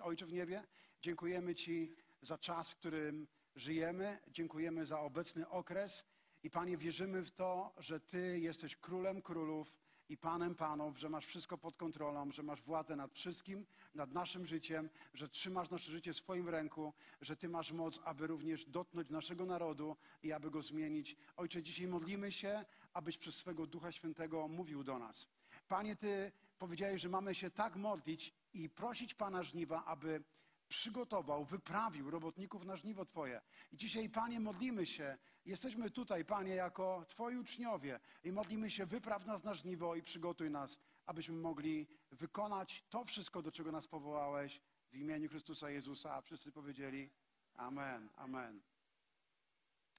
Ojcze w niebie, dziękujemy Ci za czas, w którym żyjemy. Dziękujemy za obecny okres. I Panie, wierzymy w to, że Ty jesteś królem królów i panem panów, że masz wszystko pod kontrolą, że masz władzę nad wszystkim, nad naszym życiem, że trzymasz nasze życie w swoim ręku, że Ty masz moc, aby również dotknąć naszego narodu i aby go zmienić. Ojcze, dzisiaj modlimy się, abyś przez swego Ducha Świętego mówił do nas. Panie, Ty powiedziałeś, że mamy się tak modlić i prosić Pana żniwa, aby przygotował, wyprawił robotników na żniwo Twoje. I dzisiaj, Panie, modlimy się. Jesteśmy tutaj, Panie, jako Twoi uczniowie i modlimy się, wypraw nas na żniwo i przygotuj nas, abyśmy mogli wykonać to wszystko, do czego nas powołałeś w imieniu Chrystusa Jezusa. A wszyscy powiedzieli Amen, Amen.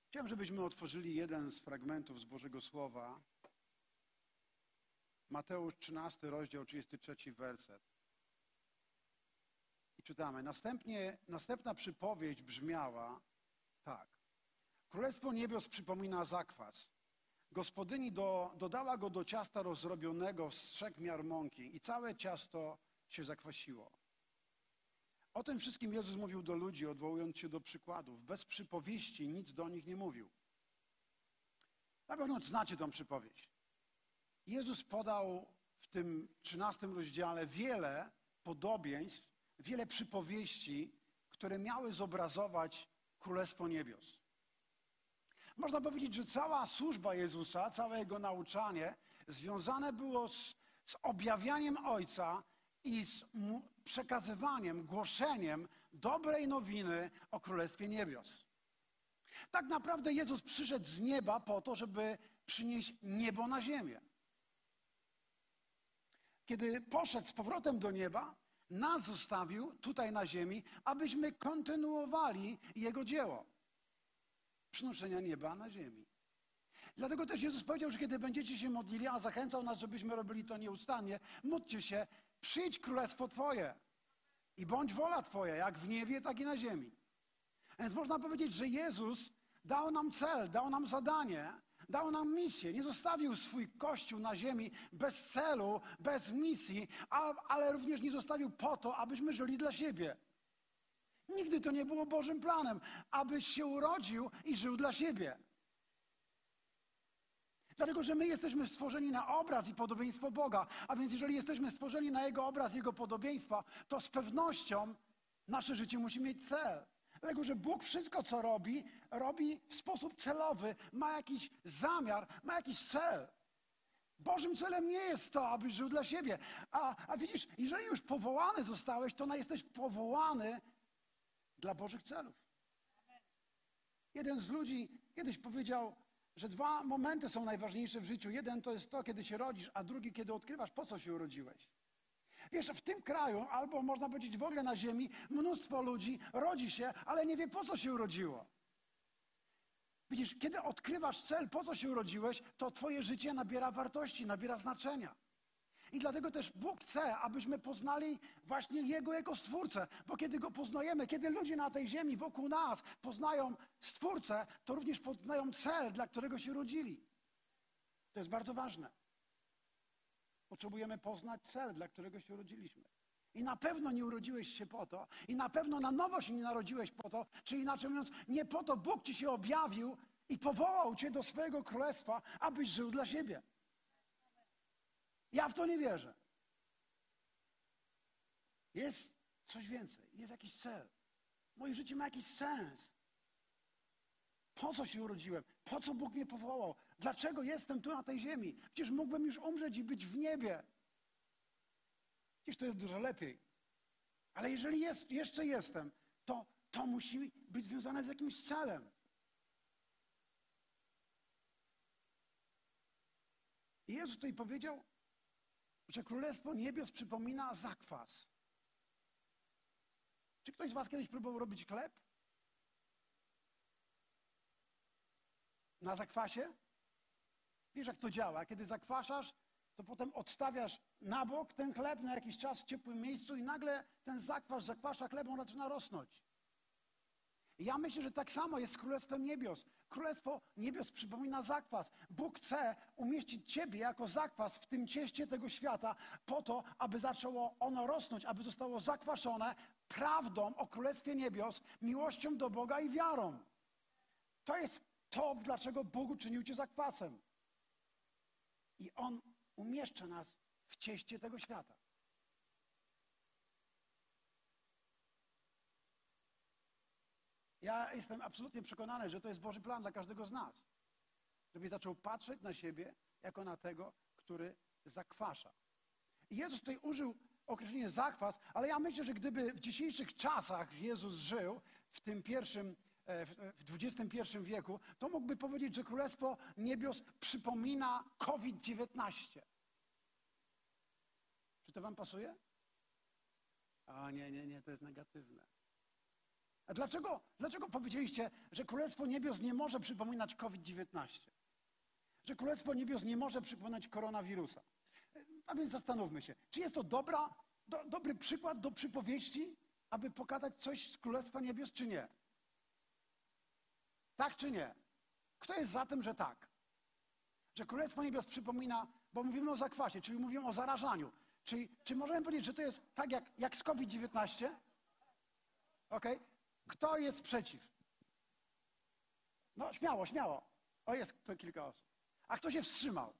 Chciałem, żebyśmy otworzyli jeden z fragmentów z Bożego Słowa. Mateusz 13, rozdział 33, werset. Czytamy. Następnie, następna przypowieść brzmiała tak. Królestwo niebios przypomina zakwas. Gospodyni do, dodała go do ciasta rozrobionego w strzek miar mąki i całe ciasto się zakwasiło. O tym wszystkim Jezus mówił do ludzi, odwołując się do przykładów. Bez przypowieści nic do nich nie mówił. Na pewno znacie tą przypowieść. Jezus podał w tym trzynastym rozdziale wiele podobieństw, wiele przypowieści, które miały zobrazować Królestwo Niebios. Można powiedzieć, że cała służba Jezusa, całe Jego nauczanie związane było z, z objawianiem Ojca i z przekazywaniem, głoszeniem dobrej nowiny o Królestwie Niebios. Tak naprawdę Jezus przyszedł z nieba po to, żeby przynieść niebo na ziemię. Kiedy poszedł z powrotem do nieba, nas zostawił tutaj na ziemi, abyśmy kontynuowali Jego dzieło przynoszenia nieba na ziemi. Dlatego też Jezus powiedział, że kiedy będziecie się modlili, a zachęcał nas, żebyśmy robili to nieustannie, módlcie się, przyjdź królestwo Twoje i bądź wola Twoja, jak w niebie, tak i na ziemi. Więc można powiedzieć, że Jezus dał nam cel, dał nam zadanie, dał nam misję. Nie zostawił swój Kościół na ziemi bez celu, bez misji, ale również nie zostawił po to, abyśmy żyli dla siebie. Nigdy to nie było Bożym planem, abyś się urodził i żył dla siebie. Dlatego, że my jesteśmy stworzeni na obraz i podobieństwo Boga, a więc jeżeli jesteśmy stworzeni na Jego obraz, Jego podobieństwa, to z pewnością nasze życie musi mieć cel. Dlatego, że Bóg wszystko, co robi, robi w sposób celowy, ma jakiś zamiar, ma jakiś cel. Bożym celem nie jest to, abyś żył dla siebie. A, a widzisz, jeżeli już powołany zostałeś, to jesteś powołany dla Bożych celów. Jeden z ludzi kiedyś powiedział, że dwa momenty są najważniejsze w życiu. Jeden to jest to, kiedy się rodzisz, a drugi, kiedy odkrywasz, po co się urodziłeś. Wiesz, w tym kraju, albo można powiedzieć w ogóle na ziemi, mnóstwo ludzi rodzi się, ale nie wie, po co się urodziło. Widzisz, kiedy odkrywasz cel, po co się urodziłeś, to twoje życie nabiera wartości, nabiera znaczenia. I dlatego też Bóg chce, abyśmy poznali właśnie Jego jako Stwórcę. Bo kiedy Go poznajemy, kiedy ludzie na tej ziemi wokół nas poznają Stwórcę, to również poznają cel, dla którego się rodzili. To jest bardzo ważne. Potrzebujemy poznać cel, dla którego się urodziliśmy. I na pewno nie urodziłeś się po to, i na pewno na nowo się nie narodziłeś po to, czy inaczej mówiąc, nie po to Bóg ci się objawił i powołał cię do swojego królestwa, abyś żył dla siebie. Ja w to nie wierzę. Jest coś więcej, jest jakiś cel. Moje życie ma jakiś sens. Po co się urodziłem? Po co Bóg mnie powołał? Dlaczego jestem tu na tej ziemi? Przecież mógłbym już umrzeć i być w niebie. Przecież to jest dużo lepiej. Ale jeżeli jest, jeszcze jestem, to to musi być związane z jakimś celem. I Jezus tutaj powiedział, że Królestwo Niebios przypomina zakwas. Czy ktoś z Was kiedyś próbował robić chleb? Na zakwasie? Wiesz, jak to działa. Kiedy zakwaszasz, to potem odstawiasz na bok ten chleb na jakiś czas w ciepłym miejscu i nagle ten zakwas zakwasza chleb, on zaczyna rosnąć. Ja myślę, że tak samo jest z Królestwem Niebios. Królestwo Niebios przypomina zakwas. Bóg chce umieścić Ciebie jako zakwas w tym cieście tego świata po to, aby zaczęło ono rosnąć, aby zostało zakwaszone prawdą o Królestwie Niebios, miłością do Boga i wiarą. To jest to, dlaczego Bóg uczynił cię zakwasem. I On umieszcza nas w cieście tego świata. Ja jestem absolutnie przekonany, że to jest Boży plan dla każdego z nas. Żeby zaczął patrzeć na siebie jako na tego, który zakwasza. I Jezus tutaj użył określenia zakwas, ale ja myślę, że gdyby w dzisiejszych czasach Jezus żył w tym pierwszym, w XXI wieku, to mógłby powiedzieć, że Królestwo Niebios przypomina COVID-19. Czy to wam pasuje? A nie, nie, nie, to jest negatywne. A dlaczego, dlaczego powiedzieliście, że Królestwo Niebios nie może przypominać COVID-19? Że Królestwo Niebios nie może przypominać koronawirusa? A więc zastanówmy się, czy jest to dobra, do, dobry przykład do przypowieści, aby pokazać coś z Królestwa Niebios, czy nie? Tak czy nie? Kto jest za tym, że tak? Że Królestwo Niebios przypomina, bo mówimy o zakwasie, czyli mówimy o zarażaniu. Czyli, czy możemy powiedzieć, że to jest tak jak, jak z COVID-19? Ok? Kto jest przeciw? No, śmiało, śmiało. O, jest to kilka osób. A kto się wstrzymał?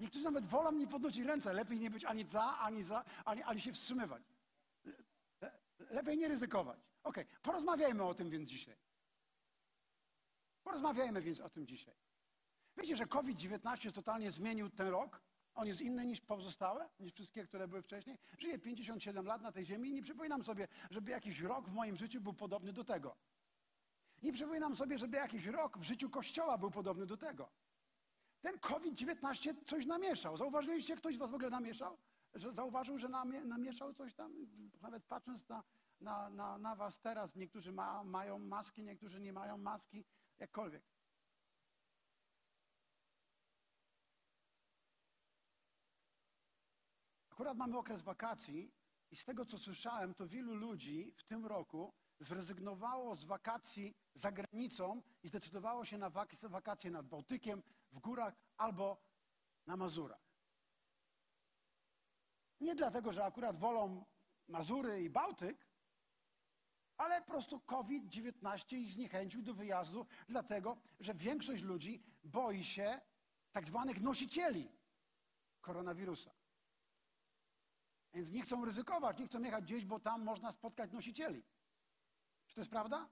Niektórzy nawet wolą nie podnosić ręce. Lepiej nie być ani za, ani za, ani, ani się wstrzymywać. Lepiej nie ryzykować. Ok, porozmawiajmy o tym więc dzisiaj. Porozmawiajmy więc o tym dzisiaj. Wiecie, że COVID-19 totalnie zmienił ten rok? On jest inny niż pozostałe, niż wszystkie, które były wcześniej. Żyję 57 lat na tej ziemi i nie przypominam sobie, żeby jakiś rok w moim życiu był podobny do tego. Nie przypominam sobie, żeby jakiś rok w życiu Kościoła był podobny do tego. Ten COVID-19 coś namieszał. Zauważyliście, ktoś was w ogóle namieszał? Że zauważył, że namie, namieszał coś tam? Nawet patrząc na, na, na, na was teraz, niektórzy ma, mają maski, niektórzy nie mają maski, jakkolwiek. Akurat mamy okres wakacji i z tego, co słyszałem, to wielu ludzi w tym roku zrezygnowało z wakacji za granicą i zdecydowało się na wakacje nad Bałtykiem, w górach albo na Mazurach. Nie dlatego, że akurat wolą Mazury i Bałtyk, ale po prostu COVID-19 ich zniechęcił do wyjazdu, dlatego że większość ludzi boi się tak zwanych nosicieli koronawirusa. Więc nie chcą ryzykować, nie chcą jechać gdzieś, bo tam można spotkać nosicieli. Czy to jest prawda?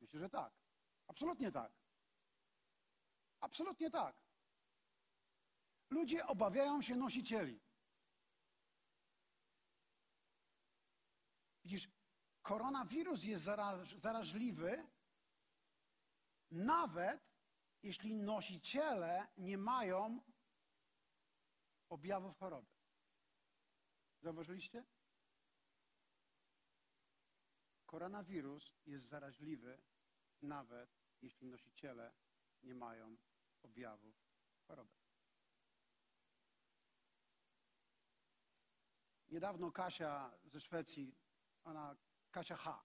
Myślę, że tak. Absolutnie tak. Absolutnie tak. Ludzie obawiają się nosicieli. Widzisz, koronawirus jest zaraż, zaraźliwy, nawet jeśli nosiciele nie mają objawów choroby. Zauważyliście? Koronawirus jest zaraźliwy, nawet jeśli nosiciele nie mają objawów choroby. Niedawno Kasia ze Szwecji, ona Kasia H,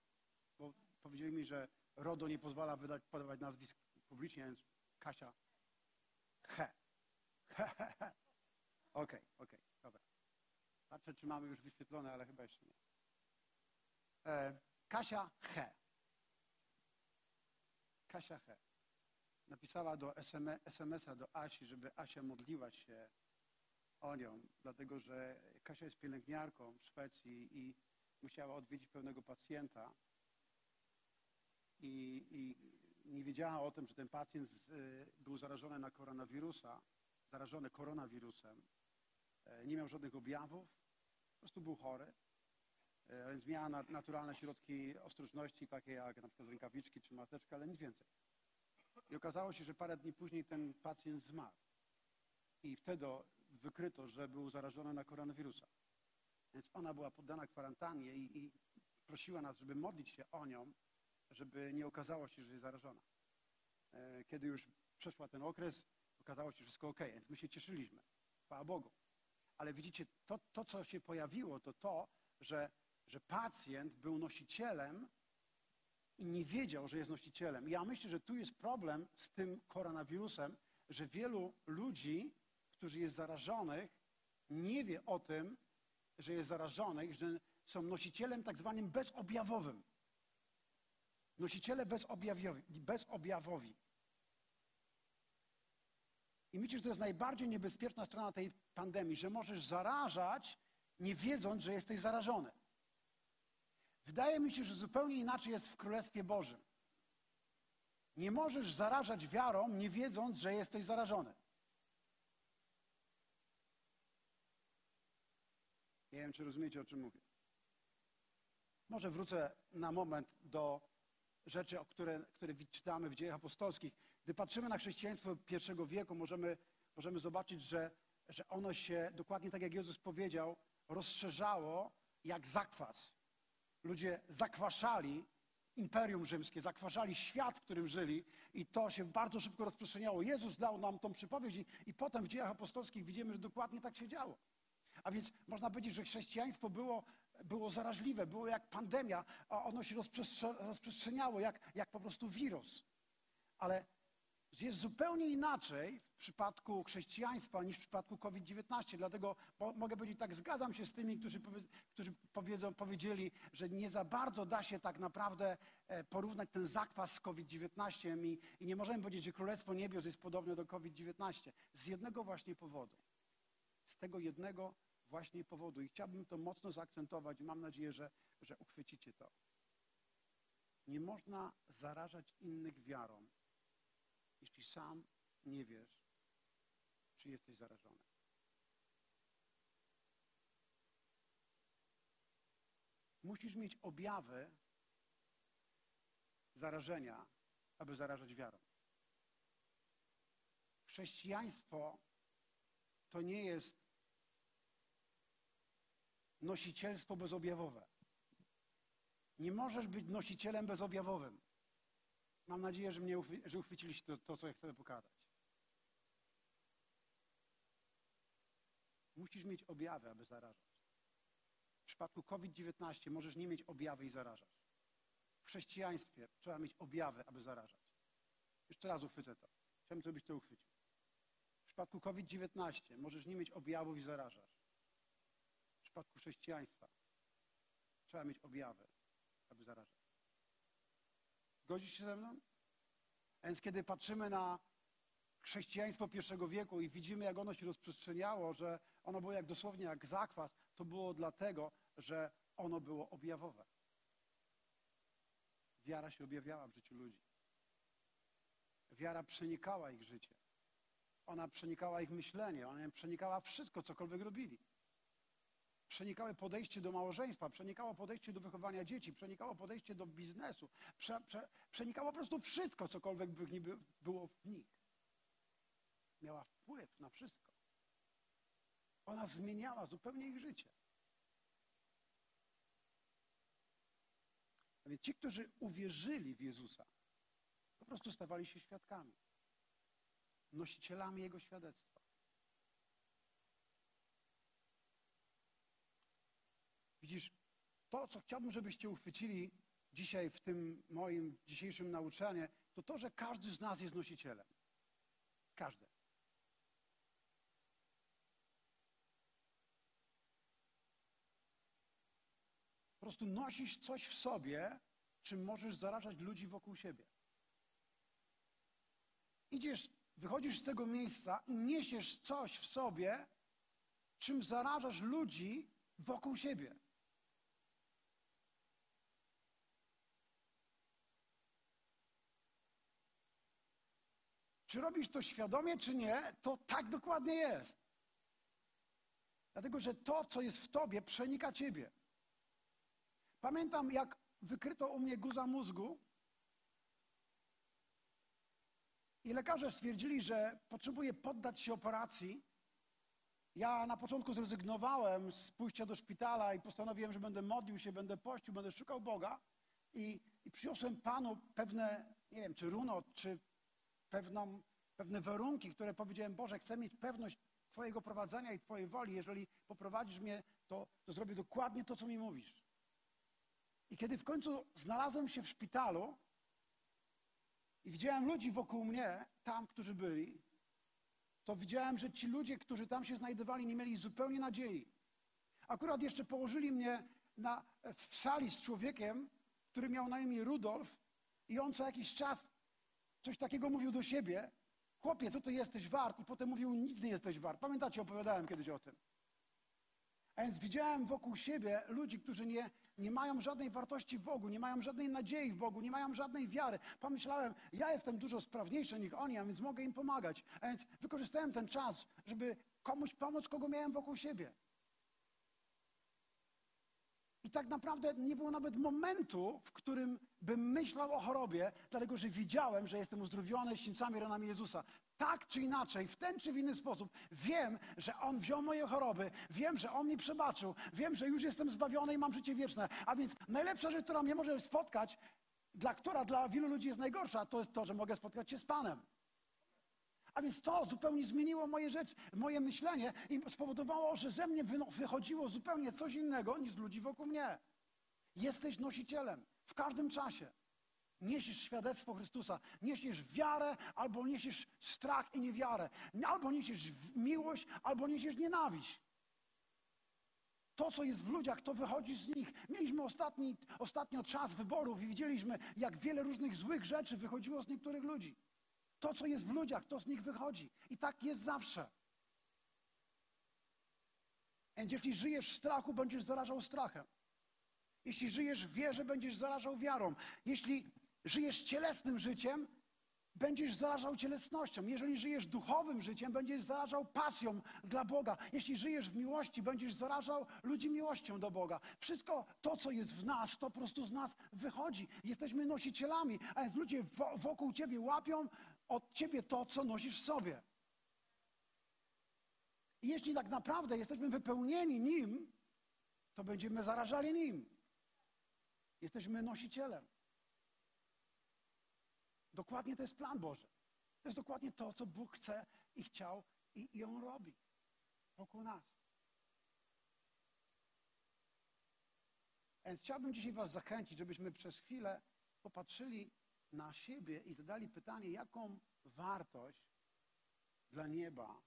bo powiedzieli mi, że RODO nie pozwala wydać, podawać nazwisk publicznie, więc Kasia He. Okej, okej, dobra. Patrzę, czy mamy już wyświetlone, ale chyba jeszcze nie. E, Kasia He. Kasia He. Napisała do SMS-a do Asi, żeby Asia modliła się o nią, dlatego że Kasia jest pielęgniarką w Szwecji i musiała odwiedzić pewnego pacjenta i, i nie wiedziała o tym, że ten pacjent był zarażony na koronawirusa, zarażony koronawirusem, e, nie miał żadnych objawów, po prostu był chory, e, więc miała naturalne środki ostrożności, takie jak na przykład rękawiczki czy maseczka, ale nic więcej. I okazało się, że parę dni później ten pacjent zmarł. I wtedy wykryto, że był zarażony na koronawirusa. Więc ona była poddana kwarantannie i, i prosiła nas, żeby modlić się o nią, żeby nie okazało się, że jest zarażona. E, kiedy już przeszła ten okres, okazało się, że wszystko ok, więc my się cieszyliśmy. Chwała Bogu. Ale widzicie, to, to co się pojawiło, to to, że, że pacjent był nosicielem i nie wiedział, że jest nosicielem. Ja myślę, że tu jest problem z tym koronawirusem, że wielu ludzi, którzy jest zarażonych, nie wie o tym, że jest zarażonych, że są nosicielem tak zwanym bezobjawowym. Nosiciele bezobjawowi. bezobjawowi. I myślę, że to jest najbardziej niebezpieczna strona tej pandemii, że możesz zarażać, nie wiedząc, że jesteś zarażony. Wydaje mi się, że zupełnie inaczej jest w Królestwie Bożym. Nie możesz zarażać wiarą, nie wiedząc, że jesteś zarażony. Nie wiem, czy rozumiecie, o czym mówię. Może wrócę na moment do rzeczy, o które, które czytamy w dziejach apostolskich. Gdy patrzymy na chrześcijaństwo pierwszego wieku, możemy, możemy zobaczyć, że, że ono się, dokładnie tak jak Jezus powiedział, rozszerzało jak zakwas. Ludzie zakwaszali imperium rzymskie, zakwaszali świat, w którym żyli i to się bardzo szybko rozprzestrzeniało. Jezus dał nam tą przypowieść i, i potem w dziejach apostolskich widzimy, że dokładnie tak się działo. A więc można powiedzieć, że chrześcijaństwo było, było zaraźliwe, było jak pandemia, a ono się rozprzestrzeniało jak, jak po prostu wirus. Ale jest zupełnie inaczej w przypadku chrześcijaństwa niż w przypadku COVID-19. Dlatego mogę powiedzieć tak, zgadzam się z tymi, którzy, powie, którzy powiedzą, powiedzieli, że nie za bardzo da się tak naprawdę e, porównać ten zakwas z COVID-19 i, i nie możemy powiedzieć, że Królestwo Niebios jest podobne do COVID-19. Z jednego właśnie powodu. Z tego jednego właśnie powodu. I chciałbym to mocno zaakcentować i mam nadzieję, że, że uchwycicie to. Nie można zarażać innych wiarą, jeśli sam nie wiesz, czy jesteś zarażony. Musisz mieć objawy zarażenia, aby zarażać wiarą. Chrześcijaństwo to nie jest nosicielstwo bezobjawowe. Nie możesz być nosicielem bezobjawowym. Mam nadzieję, że, mnie uchwy, że uchwyciliście to, to, co ja chcę pokazać. Musisz mieć objawy, aby zarażać. W przypadku COVID-19 możesz nie mieć objawy i zarażasz. W chrześcijaństwie trzeba mieć objawy, aby zarażać. Jeszcze raz uchwycę to. Chciałbym, żebyś to uchwycił. W przypadku COVID-19 możesz nie mieć objawów i zarażasz. Przypadku chrześcijaństwa trzeba mieć objawy, aby zarażać. Zgodzisz się ze mną? Więc kiedy patrzymy na chrześcijaństwo pierwszego wieku i widzimy, jak ono się rozprzestrzeniało, że ono było jak dosłownie jak zakwas, to było dlatego, że ono było objawowe. Wiara się objawiała w życiu ludzi. Wiara przenikała ich życie. Ona przenikała ich myślenie, ona przenikała wszystko, cokolwiek robili przenikały podejście do małżeństwa, przenikało podejście do wychowania dzieci, przenikało podejście do biznesu, prze, prze, przenikało po prostu wszystko, cokolwiek by było w nich. Miała wpływ na wszystko. Ona zmieniała zupełnie ich życie. A więc ci, którzy uwierzyli w Jezusa, po prostu stawali się świadkami, nosicielami Jego świadectwa. Widzisz, to, co chciałbym, żebyście uchwycili dzisiaj w tym moim dzisiejszym nauczaniu, to to, że każdy z nas jest nosicielem. Każdy. Po prostu nosisz coś w sobie, czym możesz zarażać ludzi wokół siebie. Idziesz, wychodzisz z tego miejsca i niesiesz coś w sobie, czym zarażasz ludzi wokół siebie. Czy robisz to świadomie, czy nie, to tak dokładnie jest. Dlatego, że to, co jest w tobie, przenika ciebie. Pamiętam, jak wykryto u mnie guza mózgu i lekarze stwierdzili, że potrzebuję poddać się operacji. Ja na początku zrezygnowałem z pójścia do szpitala i postanowiłem, że będę modlił się, będę pościł, będę szukał Boga. I, i przyniosłem Panu pewne, nie wiem, czy runo, czy pewną, pewne warunki, które powiedziałem, Boże, chcę mieć pewność Twojego prowadzenia i Twojej woli. Jeżeli poprowadzisz mnie, to, to zrobię dokładnie to, co mi mówisz. I kiedy w końcu znalazłem się w szpitalu i widziałem ludzi wokół mnie, tam, którzy byli, to widziałem, że ci ludzie, którzy tam się znajdowali, nie mieli zupełnie nadziei. Akurat jeszcze położyli mnie na, w sali z człowiekiem, który miał na imię Rudolf i on co jakiś czas coś takiego mówił do siebie. Chłopie, co ty jesteś wart? I potem mówił, nic nie jesteś wart. Pamiętacie, opowiadałem kiedyś o tym. A więc widziałem wokół siebie ludzi, którzy nie, nie mają żadnej wartości w Bogu, nie mają żadnej nadziei w Bogu, nie mają żadnej wiary. Pomyślałem, ja jestem dużo sprawniejszy niż oni, a więc mogę im pomagać. A więc wykorzystałem ten czas, żeby komuś pomóc, kogo miałem wokół siebie. I tak naprawdę nie było nawet momentu, w którym bym myślał o chorobie, dlatego że widziałem, że jestem uzdrowiony ścińcami ranami Jezusa. Tak czy inaczej, w ten czy w inny sposób, wiem, że On wziął moje choroby, wiem, że On mi przebaczył, wiem, że już jestem zbawiony i mam życie wieczne. A więc najlepsza rzecz, która mnie może spotkać, dla która dla wielu ludzi jest najgorsza, to jest to, że mogę spotkać się z Panem. A więc to zupełnie zmieniło moje rzeczy, moje myślenie i spowodowało, że ze mnie wychodziło zupełnie coś innego niż ludzi wokół mnie. Jesteś nosicielem w każdym czasie. Niesiesz świadectwo Chrystusa, niesiesz wiarę albo niesiesz strach i niewiarę, albo niesiesz miłość, albo niesiesz nienawiść. To, co jest w ludziach, to wychodzi z nich. Mieliśmy ostatni, ostatnio czas wyborów i widzieliśmy, jak wiele różnych złych rzeczy wychodziło z niektórych ludzi. To, co jest w ludziach, to z nich wychodzi. I tak jest zawsze. Więc jeśli żyjesz w strachu, będziesz zarażał strachem. Jeśli żyjesz w wierze, będziesz zarażał wiarą. Jeśli żyjesz cielesnym życiem, będziesz zarażał cielesnością. Jeżeli żyjesz duchowym życiem, będziesz zarażał pasją dla Boga. Jeśli żyjesz w miłości, będziesz zarażał ludzi miłością do Boga. Wszystko to, co jest w nas, to po prostu z nas wychodzi. Jesteśmy nosicielami, a więc ludzie wokół ciebie łapią od ciebie to, co nosisz w sobie. I jeśli tak naprawdę jesteśmy wypełnieni Nim, to będziemy zarażali Nim. Jesteśmy nosicielem. Dokładnie to jest plan Boży. To jest dokładnie to, co Bóg chce i chciał i, i On robi wokół nas. Więc chciałbym dzisiaj Was zachęcić, żebyśmy przez chwilę popatrzyli na siebie i zadali pytanie, jaką wartość dla nieba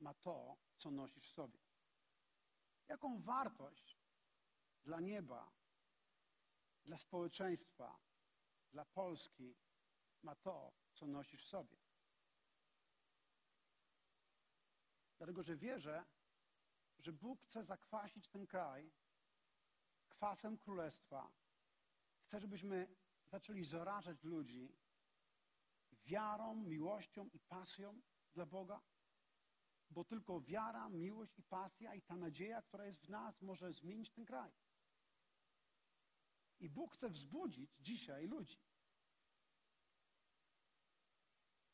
ma to, co nosisz w sobie. Jaką wartość dla nieba, dla społeczeństwa, dla Polski ma to, co nosisz w sobie. Dlatego, że wierzę, że Bóg chce zakwasić ten kraj kwasem królestwa. Chce, żebyśmy zaczęli zarażać ludzi wiarą, miłością i pasją dla Boga, bo tylko wiara, miłość i pasja i ta nadzieja, która jest w nas, może zmienić ten kraj. I Bóg chce wzbudzić dzisiaj ludzi,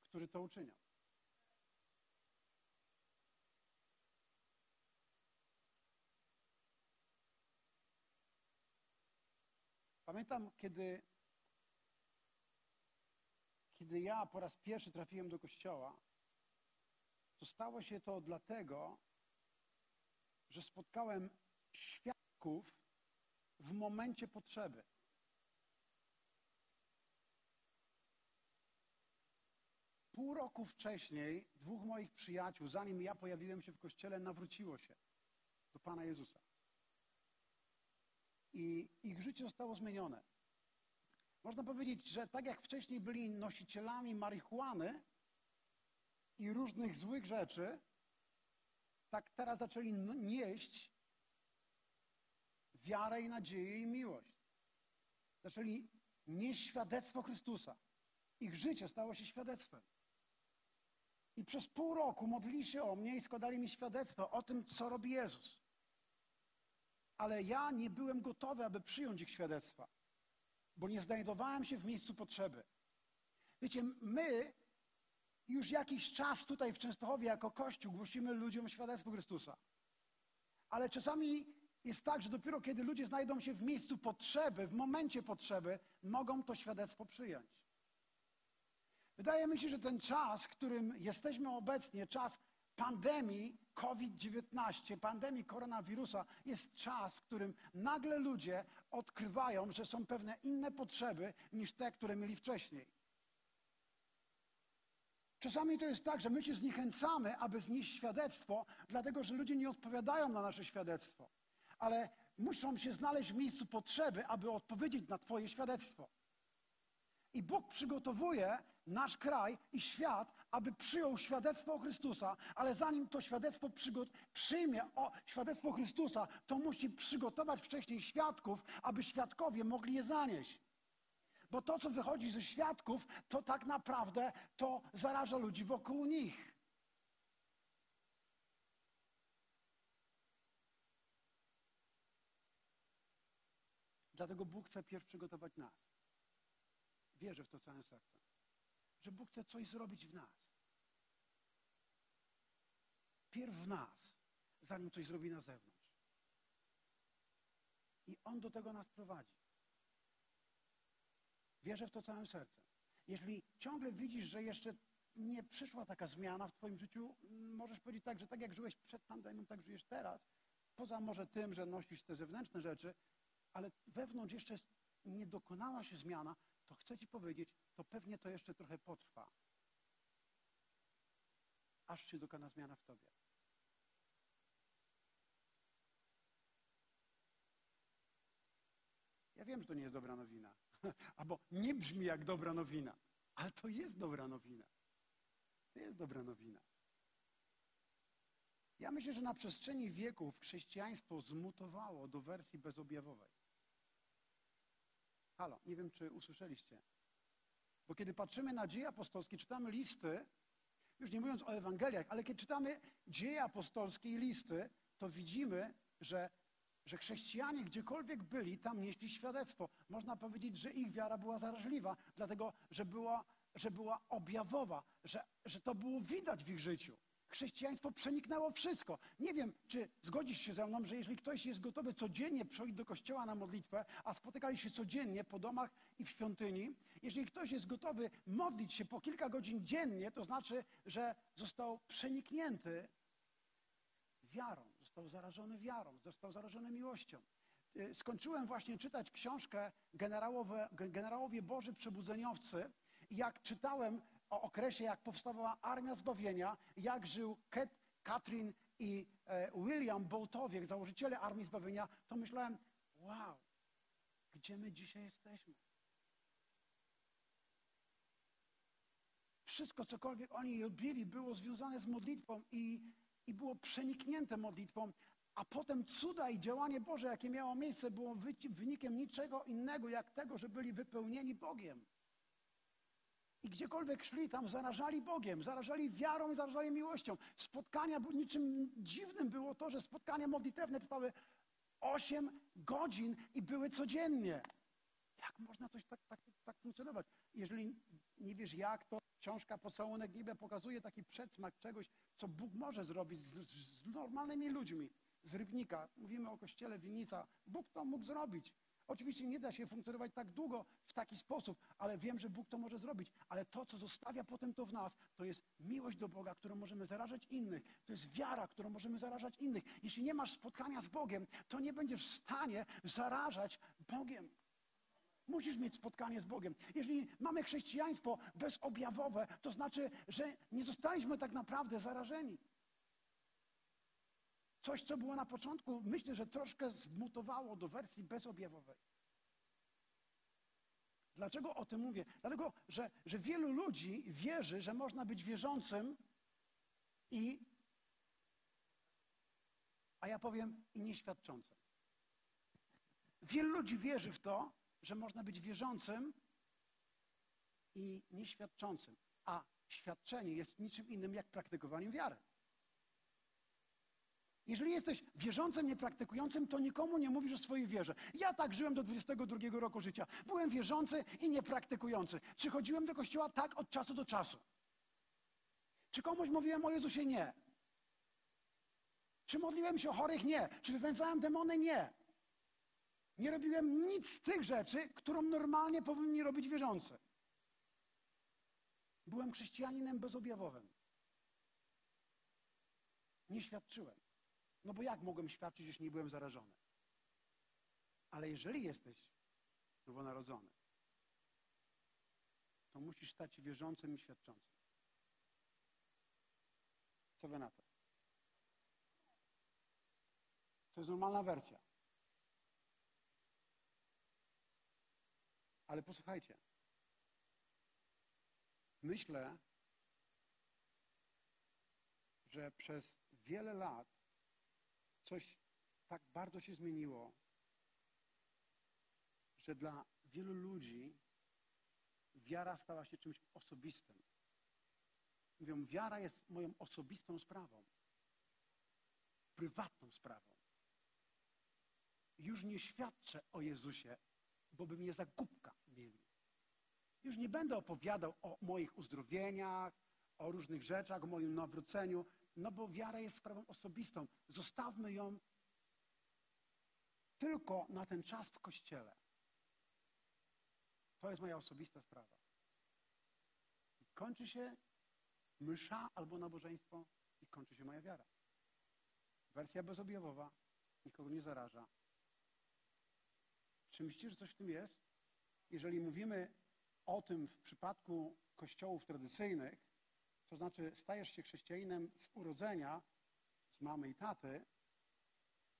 którzy to uczynią. Pamiętam, kiedy, kiedy ja po raz pierwszy trafiłem do kościoła, to stało się to dlatego, że spotkałem świadków w momencie potrzeby. Pół roku wcześniej dwóch moich przyjaciół, zanim ja pojawiłem się w kościele, nawróciło się do Pana Jezusa. I ich życie zostało zmienione. Można powiedzieć, że tak jak wcześniej byli nosicielami marihuany i różnych złych rzeczy, tak teraz zaczęli nieść wiarę i nadzieję i miłość. Zaczęli nieść świadectwo Chrystusa. Ich życie stało się świadectwem. I przez pół roku modlili się o mnie i składali mi świadectwo o tym, co robi Jezus. Ale ja nie byłem gotowy, aby przyjąć ich świadectwa, bo nie znajdowałem się w miejscu potrzeby. Wiecie, my już jakiś czas tutaj w Częstochowie jako Kościół głosimy ludziom świadectwo Chrystusa. Ale czasami jest tak, że dopiero kiedy ludzie znajdą się w miejscu potrzeby, w momencie potrzeby, mogą to świadectwo przyjąć. Wydaje mi się, że ten czas, w którym jesteśmy obecnie, czas pandemii COVID-19, pandemii koronawirusa, jest czas, w którym nagle ludzie odkrywają, że są pewne inne potrzeby niż te, które mieli wcześniej. Czasami to jest tak, że my się zniechęcamy, aby znieść świadectwo, dlatego że ludzie nie odpowiadają na nasze świadectwo. Ale muszą się znaleźć w miejscu potrzeby, aby odpowiedzieć na Twoje świadectwo. I Bóg przygotowuje nasz kraj i świat, aby przyjął świadectwo Chrystusa, ale zanim to świadectwo przyjmie o świadectwo Chrystusa, to musi przygotować wcześniej świadków, aby świadkowie mogli je zanieść. Bo to, co wychodzi ze świadków, to tak naprawdę to zaraża ludzi wokół nich. Dlatego Bóg chce pierw przygotować nas. Wierzę w to całym sercem. Że Bóg chce coś zrobić w nas. Pierw w nas, zanim coś zrobi na zewnątrz. I On do tego nas prowadzi. Wierzę w to całym sercem. Jeżeli ciągle widzisz, że jeszcze nie przyszła taka zmiana w Twoim życiu, możesz powiedzieć tak, że tak jak żyłeś przed pandemią, tak żyjesz teraz. Poza może tym, że nosisz te zewnętrzne rzeczy, ale wewnątrz jeszcze nie dokonała się zmiana, to chcę Ci powiedzieć, to pewnie to jeszcze trochę potrwa, aż się dokona zmiana w Tobie. Ja wiem, że to nie jest dobra nowina, albo nie brzmi jak dobra nowina, ale to jest dobra nowina. To jest dobra nowina. Ja myślę, że na przestrzeni wieków chrześcijaństwo zmutowało do wersji bezobjawowej. Halo, nie wiem, czy usłyszeliście. Bo kiedy patrzymy na dzieje apostolskie, czytamy listy, już nie mówiąc o Ewangeliach, ale kiedy czytamy dzieje apostolskie i listy, to widzimy, że, że chrześcijanie gdziekolwiek byli, tam nieśli świadectwo. Można powiedzieć, że ich wiara była zaraźliwa, dlatego że była, że była objawowa, że, że to było widać w ich życiu. Chrześcijaństwo przeniknęło wszystko. Nie wiem, czy zgodzisz się ze mną, że jeżeli ktoś jest gotowy codziennie przychodzić do kościoła na modlitwę, a spotykali się codziennie po domach i w świątyni, jeżeli ktoś jest gotowy modlić się po kilka godzin dziennie, to znaczy, że został przeniknięty wiarą, został zarażony wiarą, został zarażony miłością. Y, skończyłem właśnie czytać książkę generałowie, Boży Przebudzeniowcy. Jak czytałem o okresie, jak powstawała Armia Zbawienia, jak żył Ket, Katrin i e, William Boltowiek, założyciele Armii Zbawienia, to myślałem, wow, gdzie my dzisiaj jesteśmy? Wszystko, cokolwiek oni robili, było związane z modlitwą i, i było przeniknięte modlitwą, a potem cuda i działanie Boże, jakie miało miejsce, było wynikiem niczego innego, jak tego, że byli wypełnieni Bogiem. I gdziekolwiek szli, tam zarażali Bogiem, zarażali wiarą i zarażali miłością. Spotkania, niczym dziwnym było to, że spotkania modlitewne trwały 8 godzin i były codziennie. Jak można coś tak, tak, tak funkcjonować? Jeżeli nie wiesz jak, to książka Pocałunek Niebia pokazuje taki przedsmak czegoś, co Bóg może zrobić z, z normalnymi ludźmi. Z Rybnika, mówimy o kościele Winnica. Bóg to mógł zrobić. Oczywiście nie da się funkcjonować tak długo w taki sposób, ale wiem, że Bóg to może zrobić. Ale to, co zostawia potem to w nas, to jest miłość do Boga, którą możemy zarażać innych. To jest wiara, którą możemy zarażać innych. Jeśli nie masz spotkania z Bogiem, to nie będziesz w stanie zarażać Bogiem. Musisz mieć spotkanie z Bogiem. Jeżeli mamy chrześcijaństwo bezobjawowe, to znaczy, że nie zostaliśmy tak naprawdę zarażeni. Coś, co było na początku, myślę, że troszkę zmutowało do wersji bezobjawowej. Dlaczego o tym mówię? Dlatego, że, że wielu ludzi wierzy, że można być wierzącym i, a ja powiem, i nieświadczącym. Wielu ludzi wierzy w to, że można być wierzącym i nieświadczącym, a świadczenie jest niczym innym jak praktykowaniem wiary. Jeżeli jesteś wierzącym, niepraktykującym, to nikomu nie mówisz o swojej wierze. Ja tak żyłem do 22 roku życia. Byłem wierzący i niepraktykujący. Czy chodziłem do kościoła? Tak, od czasu do czasu. Czy komuś mówiłem o Jezusie? Nie. Czy modliłem się o chorych? Nie. Czy wypędzałem demony? Nie. Nie robiłem nic z tych rzeczy, którą normalnie powinni robić wierzący. Byłem chrześcijaninem bezobjawowym. Nie świadczyłem. No bo jak mogłem świadczyć, jeśli nie byłem zarażony? Ale jeżeli jesteś nowonarodzony, to musisz stać wierzącym i świadczącym. Co wy na to? To jest normalna wersja. Ale posłuchajcie. Myślę, że przez wiele lat coś tak bardzo się zmieniło, że dla wielu ludzi wiara stała się czymś osobistym. Mówią, wiara jest moją osobistą sprawą, prywatną sprawą. Już nie świadczę o Jezusie, bo by mnie za głupka mieli. Już nie będę opowiadał o moich uzdrowieniach, o różnych rzeczach, o moim nawróceniu, no bo wiara jest sprawą osobistą. Zostawmy ją tylko na ten czas w kościele. To jest moja osobista sprawa. I kończy się mysza albo nabożeństwo i kończy się moja wiara. Wersja bezobjawowa, nikogo nie zaraża. Czy myślicie, że coś w tym jest? Jeżeli mówimy o tym w przypadku kościołów tradycyjnych, to znaczy stajesz się chrześcijaninem z urodzenia, z mamy i taty,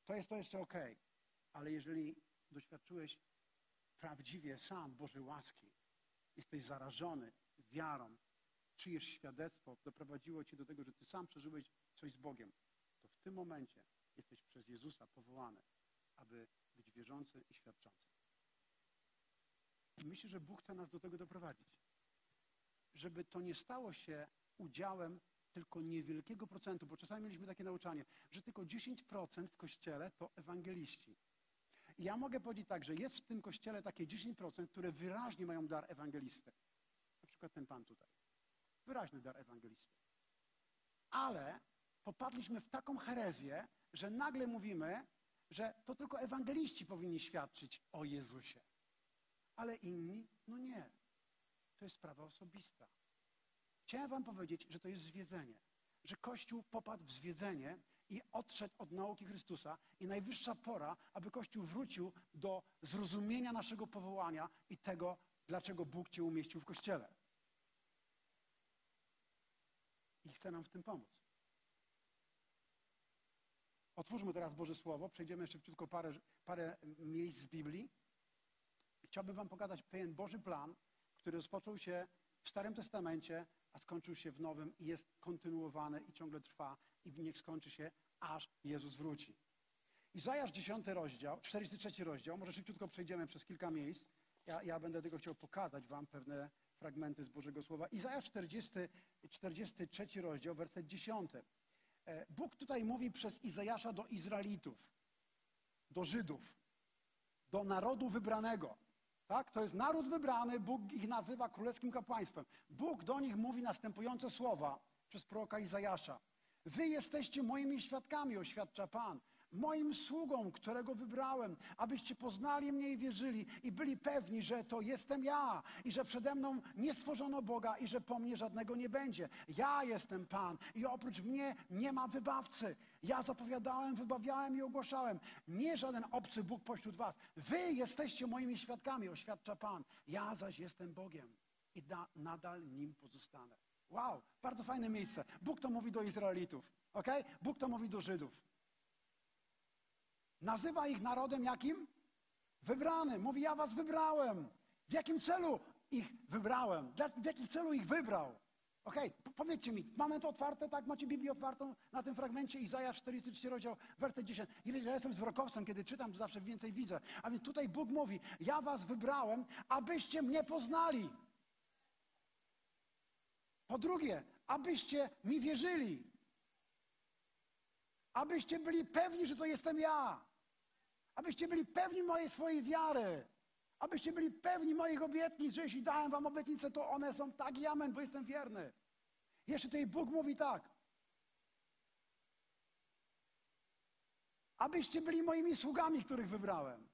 to jest to jeszcze ok. Ale jeżeli doświadczyłeś prawdziwie sam Bożej łaski, jesteś zarażony wiarą, czyjeś świadectwo doprowadziło cię do tego, że ty sam przeżyłeś coś z Bogiem, to w tym momencie jesteś przez Jezusa powołany, aby być wierzący i świadczący. Myślę, że Bóg chce nas do tego doprowadzić. Żeby to nie stało się udziałem tylko niewielkiego procentu, bo czasami mieliśmy takie nauczanie, że tylko 10% w kościele to ewangeliści. I ja mogę powiedzieć tak, że jest w tym kościele takie 10%, które wyraźnie mają dar ewangelisty. Na przykład ten pan tutaj. Wyraźny dar ewangelisty. Ale popadliśmy w taką herezję, że nagle mówimy, że to tylko ewangeliści powinni świadczyć o Jezusie. Ale inni, no nie. To jest sprawa osobista. Chciałem wam powiedzieć, że to jest zwiedzenie. Że Kościół popadł w zwiedzenie i odszedł od nauki Chrystusa i najwyższa pora, aby Kościół wrócił do zrozumienia naszego powołania i tego, dlaczego Bóg Cię umieścił w Kościele. I chce nam w tym pomóc. Otwórzmy teraz Boże Słowo, przejdziemy szybciutko parę, parę miejsc z Biblii. Chciałbym wam pokazać pewien Boży plan, który rozpoczął się w Starym Testamencie, a skończył się w Nowym i jest kontynuowany i ciągle trwa i niech skończy się, aż Jezus wróci. Izajasz 10 rozdział, 43 rozdział, może szybciutko przejdziemy przez kilka miejsc. Ja, ja będę tego chciał pokazać wam pewne fragmenty z Bożego Słowa. Izajasz 40, 43 rozdział, werset 10. E, Bóg tutaj mówi przez Izajasza do Izraelitów, do Żydów, do narodu wybranego. Tak? To jest naród wybrany, Bóg ich nazywa królewskim kapłaństwem. Bóg do nich mówi następujące słowa przez proroka Izajasza. Wy jesteście moimi świadkami, oświadcza Pan moim sługą, którego wybrałem, abyście poznali mnie i wierzyli i byli pewni, że to jestem ja i że przede mną nie stworzono Boga i że po mnie żadnego nie będzie. Ja jestem Pan i oprócz mnie nie ma wybawcy. Ja zapowiadałem, wybawiałem i ogłaszałem. Nie żaden obcy Bóg pośród was. Wy jesteście moimi świadkami, oświadcza Pan. Ja zaś jestem Bogiem i da, nadal nim pozostanę. Wow, bardzo fajne miejsce. Bóg to mówi do Izraelitów, ok? Bóg to mówi do Żydów. Nazywa ich narodem jakim? Wybranym. Mówi, ja was wybrałem. W jakim celu ich wybrałem? W jakim celu ich wybrał? Okej, okay, powiedzcie mi, mamy to otwarte, tak? Macie Biblię otwartą na tym fragmencie Izaja 43 rozdział, werset 10. I wiecie, ja jestem wzrokowcem, kiedy czytam, to zawsze więcej widzę. A więc tutaj Bóg mówi, ja was wybrałem, abyście mnie poznali. Po drugie, abyście mi wierzyli. Abyście byli pewni, że to jestem ja. Abyście byli pewni mojej swojej wiary. Abyście byli pewni moich obietnic, że jeśli dałem wam obietnice, to one są tak i amen, bo jestem wierny. Jeszcze tutaj Bóg mówi tak. Abyście byli moimi sługami, których wybrałem.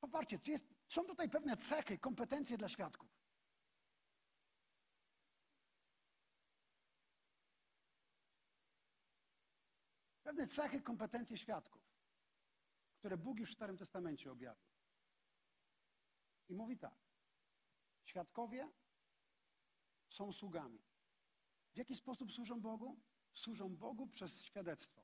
Popatrzcie, jest, są tutaj pewne cechy, kompetencje dla świadków. Pewne cechy, kompetencje świadków które Bóg już w Starym Testamencie objawił. I mówi tak. Świadkowie są sługami. W jaki sposób służą Bogu? Służą Bogu przez świadectwo.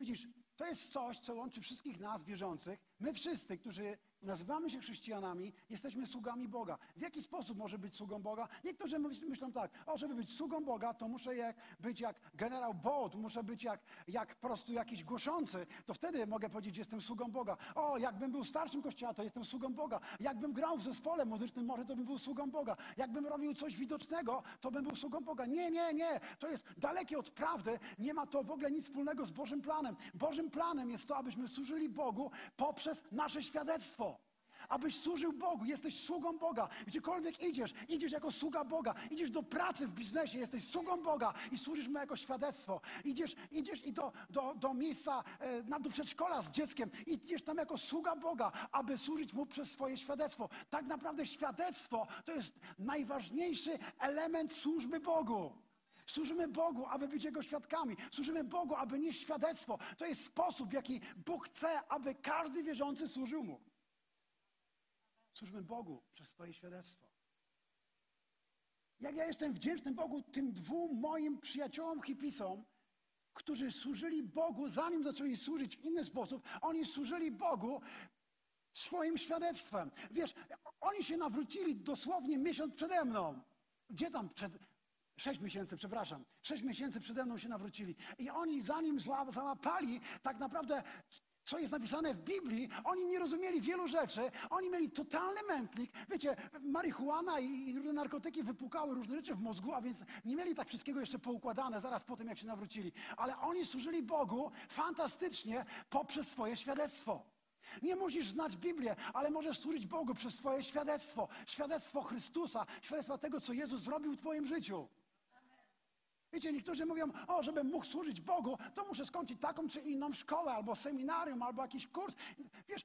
Widzisz, to jest coś, co łączy wszystkich nas wierzących, My wszyscy, którzy nazywamy się chrześcijanami, jesteśmy sługami Boga. W jaki sposób może być sługą Boga? Niektórzy myśl- myślą tak, o, żeby być sługą Boga, to muszę jak, być jak generał Bolt, muszę być jak, jak prostu jakiś głoszący, to wtedy mogę powiedzieć, że jestem sługą Boga. O, jakbym był starszym kościoła, to jestem sługą Boga. Jakbym grał w zespole muzycznym, może to bym był sługą Boga. Jakbym robił coś widocznego, to bym był sługą Boga. Nie, nie, nie. To jest dalekie od prawdy. Nie ma to w ogóle nic wspólnego z Bożym planem. Bożym planem jest to, abyśmy służyli Bogu poprzez nasze świadectwo. Abyś służył Bogu, jesteś sługą Boga. Gdziekolwiek idziesz, idziesz jako sługa Boga. Idziesz do pracy w biznesie, jesteś sługą Boga i służysz Mu jako świadectwo. Idziesz, idziesz i do, do, do miejsca, e, do przedszkola z dzieckiem. Idziesz tam jako sługa Boga, aby służyć Mu przez swoje świadectwo. Tak naprawdę świadectwo to jest najważniejszy element służby Bogu. Służymy Bogu, aby być Jego świadkami. Służymy Bogu, aby nieść świadectwo. To jest sposób, w jaki Bóg chce, aby każdy wierzący służył Mu. Służmy Bogu przez swoje świadectwo. Jak ja jestem wdzięczny Bogu tym dwóm moim przyjaciołom hipisom, którzy służyli Bogu, zanim zaczęli służyć w inny sposób, oni służyli Bogu swoim świadectwem. Wiesz, oni się nawrócili dosłownie miesiąc przede mną. Gdzie tam przed... Sześć miesięcy, przepraszam. Sześć miesięcy przede mną się nawrócili. I oni zanim załapali tak naprawdę co jest napisane w Biblii, oni nie rozumieli wielu rzeczy, oni mieli totalny mętlik. Wiecie, marihuana i, różne narkotyki wypukały różne rzeczy w mózgu, a więc nie mieli tak wszystkiego jeszcze poukładane zaraz po tym, jak się nawrócili. Ale oni służyli Bogu fantastycznie poprzez swoje świadectwo. Nie musisz znać Biblię, ale możesz służyć Bogu przez swoje świadectwo. Świadectwo Chrystusa, świadectwo tego, co Jezus zrobił w Twoim życiu. Wiecie, niektórzy mówią, o, żebym mógł służyć Bogu, to muszę skończyć taką czy inną szkołę, albo seminarium, albo jakiś kurs. Wiesz,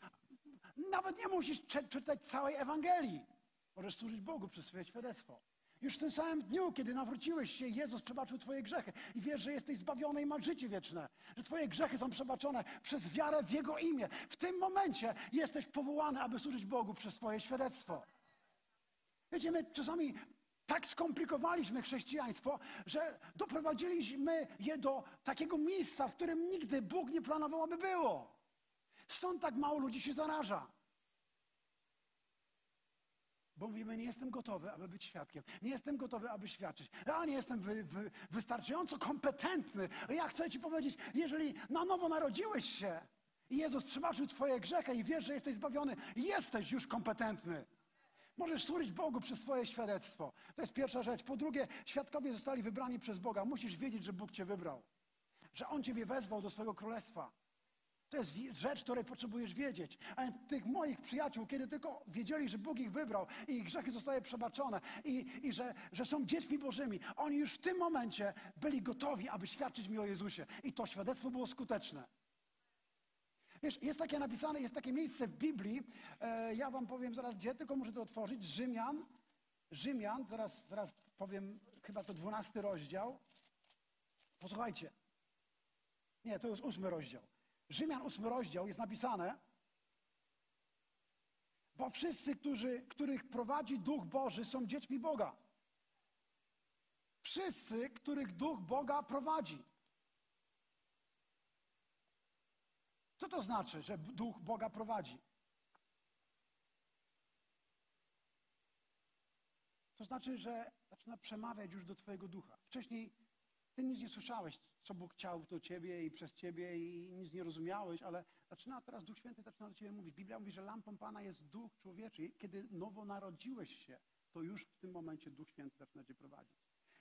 nawet nie musisz czytać całej Ewangelii. Możesz służyć Bogu przez swoje świadectwo. Już w tym samym dniu, kiedy nawróciłeś się, Jezus przebaczył Twoje grzechy i wiesz, że jesteś zbawiony i masz życie wieczne, że Twoje grzechy są przebaczone przez wiarę w Jego imię. W tym momencie jesteś powołany, aby służyć Bogu przez swoje świadectwo. Wiecie, my czasami tak skomplikowaliśmy chrześcijaństwo, że doprowadziliśmy je do takiego miejsca, w którym nigdy Bóg nie planował, aby było. Stąd tak mało ludzi się zaraża. Bo mówimy, nie jestem gotowy, aby być świadkiem. Nie jestem gotowy, aby świadczyć. Ja nie jestem wy, wy, wystarczająco kompetentny. Ja chcę Ci powiedzieć, jeżeli na nowo narodziłeś się i Jezus przebaczył Twoje grzechy i wiesz, że jesteś zbawiony, jesteś już kompetentny. Możesz służyć Bogu przez swoje świadectwo. To jest pierwsza rzecz. Po drugie, świadkowie zostali wybrani przez Boga. Musisz wiedzieć, że Bóg Cię wybrał. Że On Ciebie wezwał do swojego królestwa. To jest rzecz, której potrzebujesz wiedzieć. A tych moich przyjaciół, kiedy tylko wiedzieli, że Bóg ich wybrał i ich grzechy zostały przebaczone i, i że, że są dziećmi Bożymi, oni już w tym momencie byli gotowi, aby świadczyć mi o Jezusie. I to świadectwo było skuteczne. Wiesz, jest takie napisane, jest takie miejsce w Biblii, e, ja wam powiem zaraz gdzie, tylko muszę to otworzyć, Rzymian, Rzymian, zaraz, zaraz powiem, chyba to dwunasty rozdział. Posłuchajcie. Nie, to jest ósmy rozdział. Rzymian, ósmy rozdział, jest napisane, bo wszyscy, którzy, których prowadzi Duch Boży, są dziećmi Boga. Wszyscy, których Duch Boga prowadzi. Co to znaczy, że Duch Boga prowadzi? To znaczy, że zaczyna przemawiać już do Twojego ducha. Wcześniej Ty nic nie słyszałeś, co Bóg chciał do Ciebie i przez Ciebie i nic nie rozumiałeś, ale zaczyna teraz Duch Święty zaczyna do Ciebie mówić. Biblia mówi, że lampą Pana jest Duch człowieczy. Kiedy nowo narodziłeś się, to już w tym momencie Duch Święty zaczyna Cię prowadzić.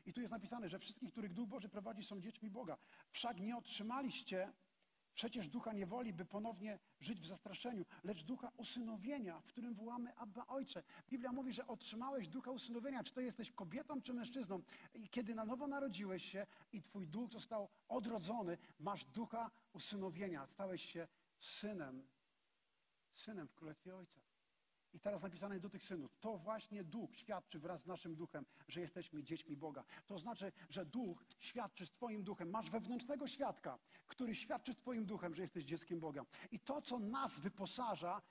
I tu jest napisane, że wszystkich, których Duch Boży prowadzi, są dziećmi Boga. Wszak nie otrzymaliście Przecież ducha niewoli, by ponownie żyć w zastraszeniu, lecz ducha usynowienia, w którym wołamy Abba Ojcze. Biblia mówi, że otrzymałeś ducha usynowienia, czy to jesteś kobietą, czy mężczyzną. I kiedy na nowo narodziłeś się i twój duch został odrodzony, masz ducha usynowienia. Stałeś się synem, synem w Królestwie Ojca. I teraz napisane jest do tych synów. To właśnie duch świadczy wraz z naszym duchem, że jesteśmy dziećmi Boga. To znaczy, że duch świadczy z Twoim duchem. Masz wewnętrznego świadka, który świadczy z Twoim duchem, że jesteś dzieckiem Boga. I to, co nas wyposaża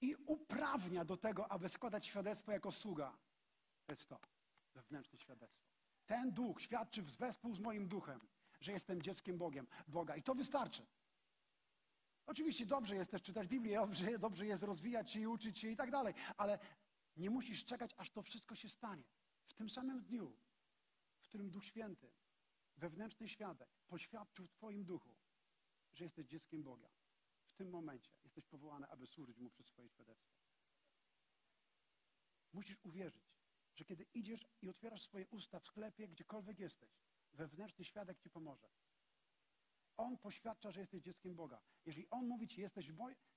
i uprawnia do tego, aby składać świadectwo jako sługa, to jest to wewnętrzne świadectwo. Ten duch świadczy wespół z moim duchem, że jestem dzieckiem Bogiem, Boga. I to wystarczy. Oczywiście dobrze jest też czytać Biblię, dobrze, dobrze jest rozwijać się i uczyć się i tak dalej, ale nie musisz czekać, aż to wszystko się stanie. W tym samym dniu, w którym Duch Święty, wewnętrzny świadek, poświadczył w Twoim duchu, że jesteś dzieckiem Boga. W tym momencie jesteś powołany, aby służyć Mu przez swoje świadectwo. Musisz uwierzyć, że kiedy idziesz i otwierasz swoje usta w sklepie, gdziekolwiek jesteś, wewnętrzny świadek Ci pomoże. On poświadcza, że jesteś dzieckiem Boga. Jeżeli On mówi Ci, jesteś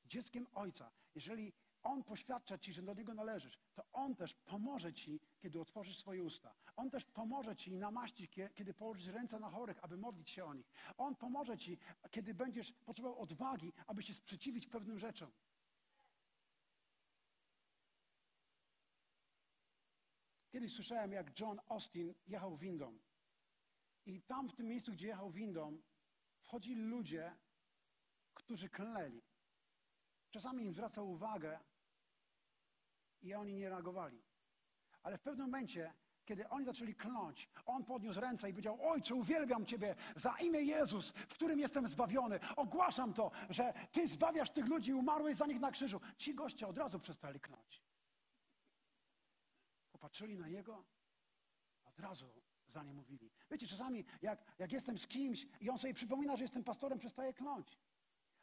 dzieckiem Ojca, jeżeli On poświadcza Ci, że do Niego należysz, to On też pomoże Ci, kiedy otworzysz swoje usta. On też pomoże Ci namaścić, kie- kiedy położysz ręce na chorych, aby modlić się o nich. On pomoże Ci, kiedy będziesz potrzebował odwagi, aby się sprzeciwić pewnym rzeczom. Kiedyś słyszałem, jak John Austin jechał windą. I tam w tym miejscu, gdzie jechał windą, wchodzili ludzie, którzy klnęli. Czasami im zwracał uwagę i oni nie reagowali. Ale w pewnym momencie, kiedy oni zaczęli klnąć, on podniósł ręce i powiedział: Ojcze, uwielbiam Ciebie za imię Jezus, w którym jestem zbawiony. Ogłaszam to, że Ty zbawiasz tych ludzi i umarłeś za nich na krzyżu. Ci goście od razu przestali klnąć. Popatrzyli na Niego, od razu za nie mówili. Wiecie, czasami jak, jak jestem z kimś i on sobie przypomina, że jestem pastorem, przestaje kląć.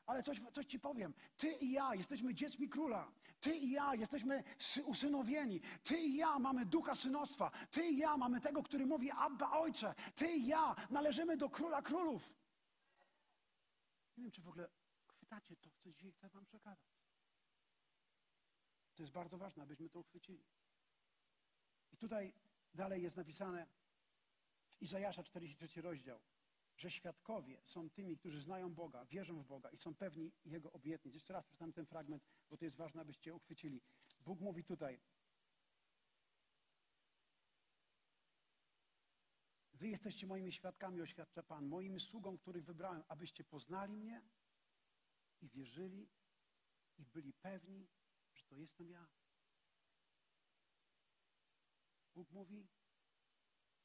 Ale coś, coś ci powiem. Ty i ja jesteśmy dziećmi króla. Ty i ja jesteśmy sy- usynowieni. Ty i ja mamy ducha synostwa. Ty i ja mamy tego, który mówi Abba Ojcze. Ty i ja należymy do króla królów. Nie wiem, czy w ogóle chwytacie to, co dzisiaj chcę wam przekazać. To jest bardzo ważne, abyśmy to uchwycili. I tutaj dalej jest napisane Izajasza 43 rozdział, że świadkowie są tymi, którzy znają Boga, wierzą w Boga i są pewni Jego obietnic. Jeszcze raz przeczytam ten fragment, bo to jest ważne, abyście uchwycili. Bóg mówi tutaj, Wy jesteście moimi świadkami, oświadcza Pan, moim sługą, których wybrałem, abyście poznali mnie i wierzyli i byli pewni, że to jestem ja. Bóg mówi,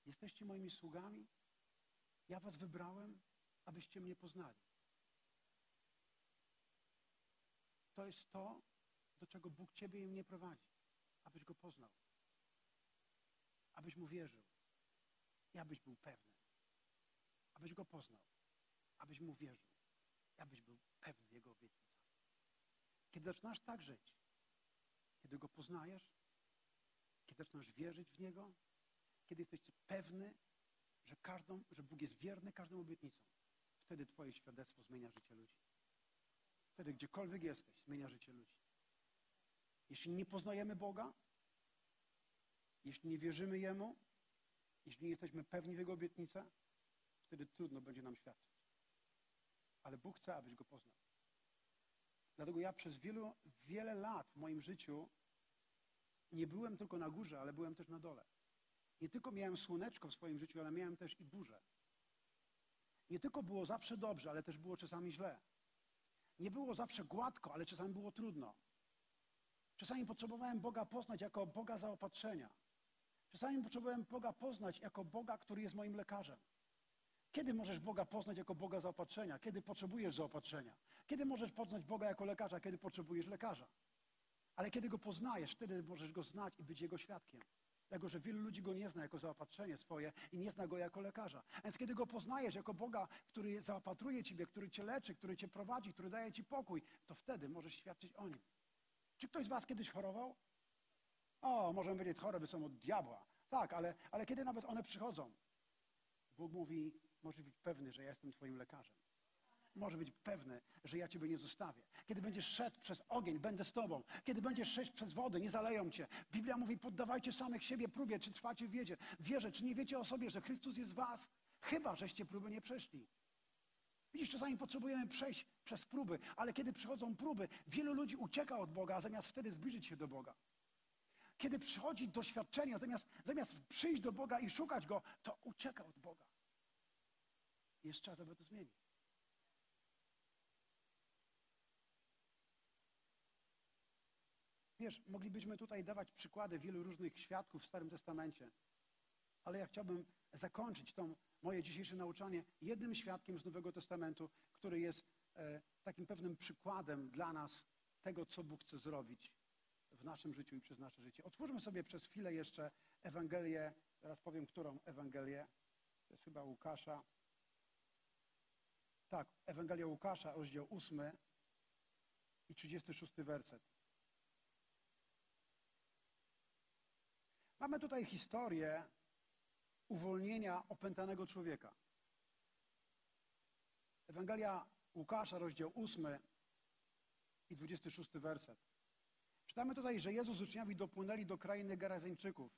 jesteście moimi sługami, ja was wybrałem, abyście mnie poznali. To jest to, do czego Bóg ciebie i mnie prowadzi, abyś go poznał, abyś mu wierzył i abyś był pewny, abyś go poznał, abyś mu wierzył i abyś był pewny jego obietnic. Kiedy zaczynasz tak żyć, kiedy go poznajesz, kiedy zaczynasz wierzyć w Niego, kiedy jesteś pewny, że, każdą, że Bóg jest wierny każdą obietnicą, wtedy Twoje świadectwo zmienia życie ludzi. Wtedy gdziekolwiek jesteś, zmienia życie ludzi. Jeśli nie poznajemy Boga, jeśli nie wierzymy Jemu, jeśli nie jesteśmy pewni w Jego obietnicach, wtedy trudno będzie nam świadczyć. Ale Bóg chce, abyś Go poznał. Dlatego ja przez wielu, wiele lat w moim życiu nie byłem tylko na górze, ale byłem też na dole. Nie tylko miałem słoneczko w swoim życiu, ale miałem też i burzę. Nie tylko było zawsze dobrze, ale też było czasami źle. Nie było zawsze gładko, ale czasami było trudno. Czasami potrzebowałem Boga poznać jako Boga zaopatrzenia. Czasami potrzebowałem Boga poznać jako Boga, który jest moim lekarzem. Kiedy możesz Boga poznać jako Boga zaopatrzenia? Kiedy potrzebujesz zaopatrzenia? Kiedy możesz poznać Boga jako lekarza? Kiedy potrzebujesz lekarza? Ale kiedy Go poznajesz, wtedy możesz Go znać i być Jego świadkiem. Dlatego, że wielu ludzi Go nie zna jako zaopatrzenie swoje i nie zna Go jako lekarza. Więc kiedy Go poznajesz jako Boga, który zaopatruje Ciebie, który Cię leczy, który Cię prowadzi, który daje Ci pokój, to wtedy możesz świadczyć o Nim. Czy ktoś z Was kiedyś chorował? O, możemy powiedzieć, choroby są od diabła. Tak, ale, ale kiedy nawet one przychodzą, Bóg mówi, możesz być pewny, że ja jestem Twoim lekarzem. Może być pewny, że ja Ciebie nie zostawię. Kiedy będziesz szedł przez ogień, będę z Tobą. Kiedy będziesz szedł przez wodę, nie zaleją Cię. Biblia mówi, poddawajcie samych siebie próbie, czy trwacie w wiedzie. Wierze, czy nie wiecie o sobie, że Chrystus jest w Was? Chyba, żeście próby nie przeszli. Widzisz, czasami potrzebujemy przejść przez próby, ale kiedy przychodzą próby, wielu ludzi ucieka od Boga, zamiast wtedy zbliżyć się do Boga. Kiedy przychodzi doświadczenie, zamiast, zamiast przyjść do Boga i szukać Go, to ucieka od Boga. Jest czas, aby to zmienić. Wiesz, moglibyśmy tutaj dawać przykłady wielu różnych świadków w Starym Testamencie, ale ja chciałbym zakończyć to moje dzisiejsze nauczanie jednym świadkiem z Nowego Testamentu, który jest e, takim pewnym przykładem dla nas tego, co Bóg chce zrobić w naszym życiu i przez nasze życie. Otwórzmy sobie przez chwilę jeszcze Ewangelię, teraz powiem, którą Ewangelię. To jest chyba Łukasza. Tak, Ewangelia Łukasza, rozdział 8 i 36 werset. Mamy tutaj historię uwolnienia opętanego człowieka. Ewangelia Łukasza, rozdział 8 i 26 werset. Czytamy tutaj, że Jezus z uczniami dopłynęli do krainy Gerazeńczyków.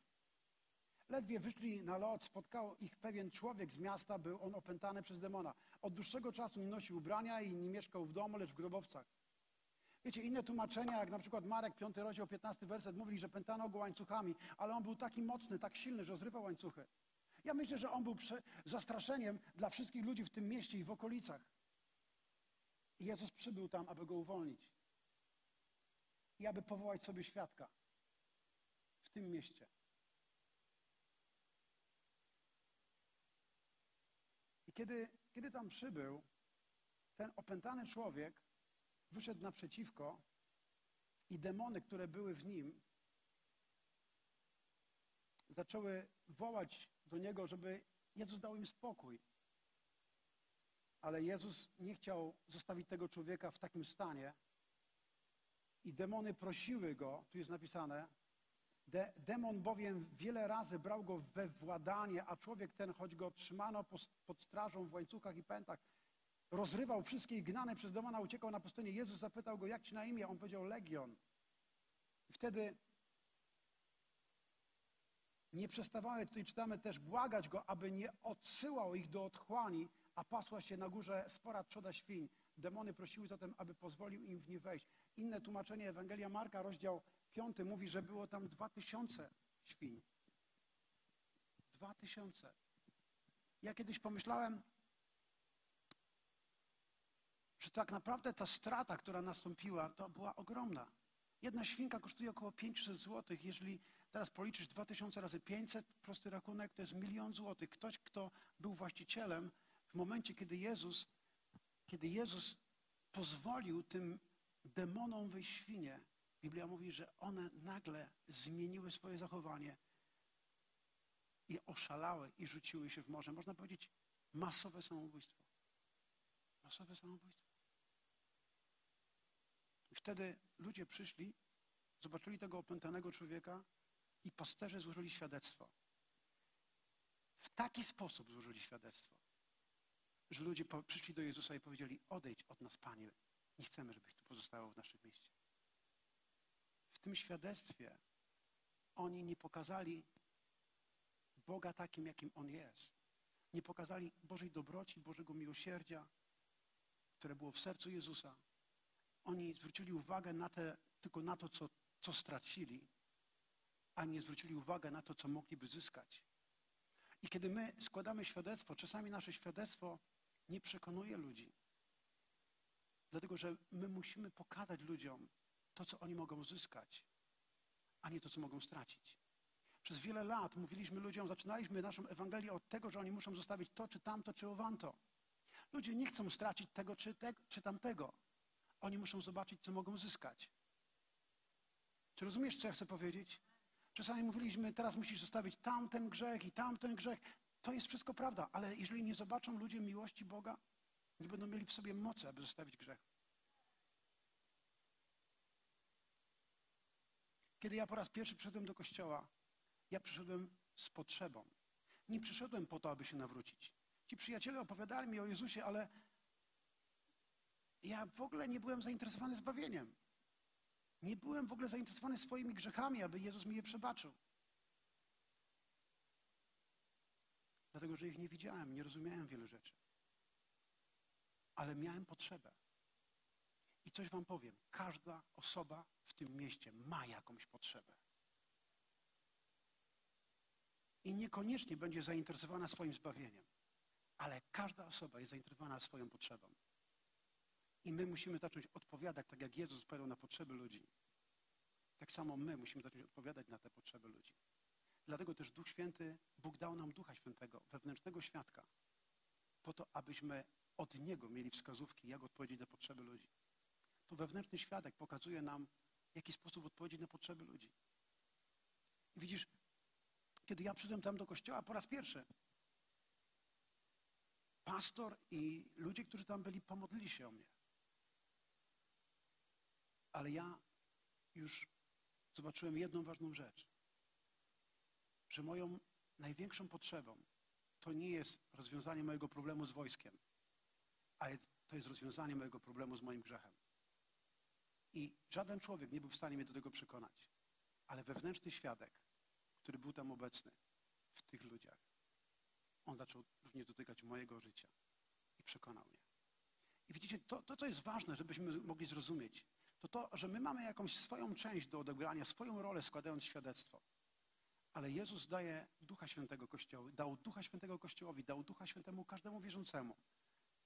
Ledwie wyszli na lot, spotkał ich pewien człowiek z miasta, był on opętany przez demona. Od dłuższego czasu nie nosił ubrania i nie mieszkał w domu, lecz w grobowcach. Wiecie, inne tłumaczenia, jak na przykład Marek, 5 rozdział, 15 werset, mówili, że pętano go łańcuchami, ale on był taki mocny, tak silny, że zrywał łańcuchy. Ja myślę, że on był zastraszeniem dla wszystkich ludzi w tym mieście i w okolicach. I Jezus przybył tam, aby go uwolnić. I aby powołać sobie świadka w tym mieście. I kiedy, kiedy tam przybył, ten opętany człowiek wyszedł naprzeciwko i demony, które były w nim, zaczęły wołać do niego, żeby Jezus dał im spokój. Ale Jezus nie chciał zostawić tego człowieka w takim stanie. I demony prosiły go, tu jest napisane, de, demon bowiem wiele razy brał go we władanie, a człowiek ten, choć go trzymano pod strażą w łańcuchach i pętach, rozrywał wszystkie i gnane przez demona uciekał na pustynię. Jezus zapytał go, jak ci na imię? On powiedział, Legion. I wtedy nie przestawały, tutaj czytamy też, błagać go, aby nie odsyłał ich do otchłani, a pasła się na górze spora trzoda świń. Demony prosiły zatem, aby pozwolił im w nie wejść. Inne tłumaczenie Ewangelia Marka, rozdział 5, mówi, że było tam dwa tysiące świń. Dwa tysiące. Ja kiedyś pomyślałem, że tak naprawdę ta strata, która nastąpiła, to była ogromna. Jedna świnka kosztuje około 500 zł. Jeżeli teraz policzysz 2000 razy 500, prosty rachunek, to jest milion złotych. Ktoś, kto był właścicielem, w momencie, kiedy Jezus, kiedy Jezus pozwolił tym demonom wyjść świnie, Biblia mówi, że one nagle zmieniły swoje zachowanie i oszalały i rzuciły się w morze. Można powiedzieć masowe samobójstwo. Masowe samobójstwo. Wtedy ludzie przyszli, zobaczyli tego opętanego człowieka i pasterze złożyli świadectwo. W taki sposób złożyli świadectwo, że ludzie przyszli do Jezusa i powiedzieli: Odejdź od nas, Panie, nie chcemy, żebyś tu pozostało w naszym mieście. W tym świadectwie oni nie pokazali Boga takim, jakim On jest. Nie pokazali Bożej dobroci, Bożego miłosierdzia, które było w sercu Jezusa. Oni zwrócili uwagę na te, tylko na to, co, co stracili, a nie zwrócili uwagę na to, co mogliby zyskać. I kiedy my składamy świadectwo, czasami nasze świadectwo nie przekonuje ludzi. Dlatego, że my musimy pokazać ludziom to, co oni mogą zyskać, a nie to, co mogą stracić. Przez wiele lat mówiliśmy ludziom, zaczynaliśmy naszą Ewangelię od tego, że oni muszą zostawić to, czy tamto, czy owanto. Ludzie nie chcą stracić tego, czy, te, czy tamtego. Oni muszą zobaczyć, co mogą zyskać. Czy rozumiesz, co ja chcę powiedzieć? Czasami mówiliśmy, teraz musisz zostawić tamten grzech i tamten grzech. To jest wszystko prawda, ale jeżeli nie zobaczą ludzie miłości Boga, nie będą mieli w sobie mocy, aby zostawić grzech. Kiedy ja po raz pierwszy przyszedłem do kościoła, ja przyszedłem z potrzebą. Nie przyszedłem po to, aby się nawrócić. Ci przyjaciele opowiadali mi o Jezusie, ale ja w ogóle nie byłem zainteresowany zbawieniem. Nie byłem w ogóle zainteresowany swoimi grzechami, aby Jezus mi je przebaczył. Dlatego, że ich nie widziałem, nie rozumiałem wielu rzeczy. Ale miałem potrzebę. I coś wam powiem. Każda osoba w tym mieście ma jakąś potrzebę. I niekoniecznie będzie zainteresowana swoim zbawieniem. Ale każda osoba jest zainteresowana swoją potrzebą. I my musimy zacząć odpowiadać, tak jak Jezus odpowiadał na potrzeby ludzi. Tak samo my musimy zacząć odpowiadać na te potrzeby ludzi. Dlatego też Duch Święty, Bóg dał nam Ducha Świętego, wewnętrznego świadka, po to, abyśmy od Niego mieli wskazówki, jak odpowiedzieć na potrzeby ludzi. To wewnętrzny świadek pokazuje nam, w jaki sposób odpowiedzieć na potrzeby ludzi. I widzisz, kiedy ja przyszedłem tam do kościoła po raz pierwszy, pastor i ludzie, którzy tam byli, pomodlili się o mnie. Ale ja już zobaczyłem jedną ważną rzecz, że moją największą potrzebą to nie jest rozwiązanie mojego problemu z wojskiem, ale to jest rozwiązanie mojego problemu z moim grzechem. I żaden człowiek nie był w stanie mnie do tego przekonać, ale wewnętrzny świadek, który był tam obecny w tych ludziach, on zaczął również dotykać mojego życia i przekonał mnie. I widzicie, to, to co jest ważne, żebyśmy mogli zrozumieć, to to, że my mamy jakąś swoją część do odegrania, swoją rolę składając świadectwo. Ale Jezus daje Ducha Świętego Kościołowi, dał Ducha Świętego Kościołowi, dał Ducha Świętemu każdemu wierzącemu,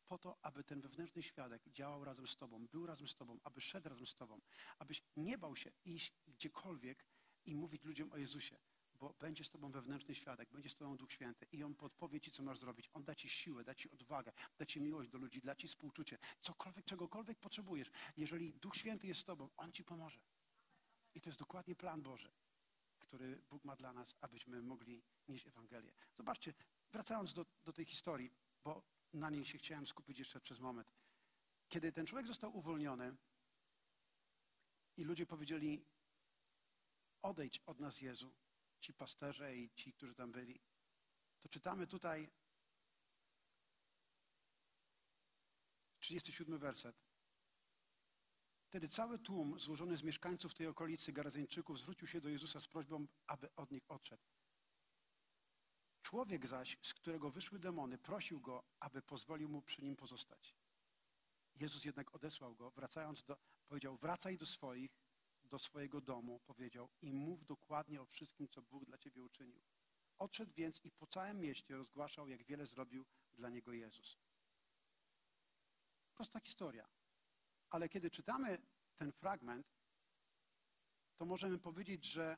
po to, aby ten wewnętrzny świadek działał razem z Tobą, był razem z Tobą, aby szedł razem z Tobą, abyś nie bał się iść gdziekolwiek i mówić ludziom o Jezusie, bo będzie z Tobą wewnętrzny świadek, będzie z Tobą Duch Święty i On podpowie Ci, co masz zrobić. On da Ci siłę, da Ci odwagę, da Ci miłość do ludzi, da Ci współczucie. Cokolwiek, czegokolwiek potrzebujesz, jeżeli Duch Święty jest z Tobą, On Ci pomoże. I to jest dokładnie plan Boży, który Bóg ma dla nas, abyśmy mogli nieść Ewangelię. Zobaczcie, wracając do, do tej historii, bo na niej się chciałem skupić jeszcze przez moment. Kiedy ten człowiek został uwolniony i ludzie powiedzieli, odejdź od nas Jezu, ci pasterze i ci, którzy tam byli, to czytamy tutaj 37 werset. Wtedy cały tłum złożony z mieszkańców tej okolicy, Garazyńczyków, zwrócił się do Jezusa z prośbą, aby od nich odszedł. Człowiek zaś, z którego wyszły demony, prosił go, aby pozwolił mu przy nim pozostać. Jezus jednak odesłał go, wracając do, powiedział, wracaj do swoich, do swojego domu, powiedział, i mów dokładnie o wszystkim, co Bóg dla ciebie uczynił. Odszedł więc i po całym mieście rozgłaszał, jak wiele zrobił dla niego Jezus. Prosta historia. Ale kiedy czytamy ten fragment, to możemy powiedzieć, że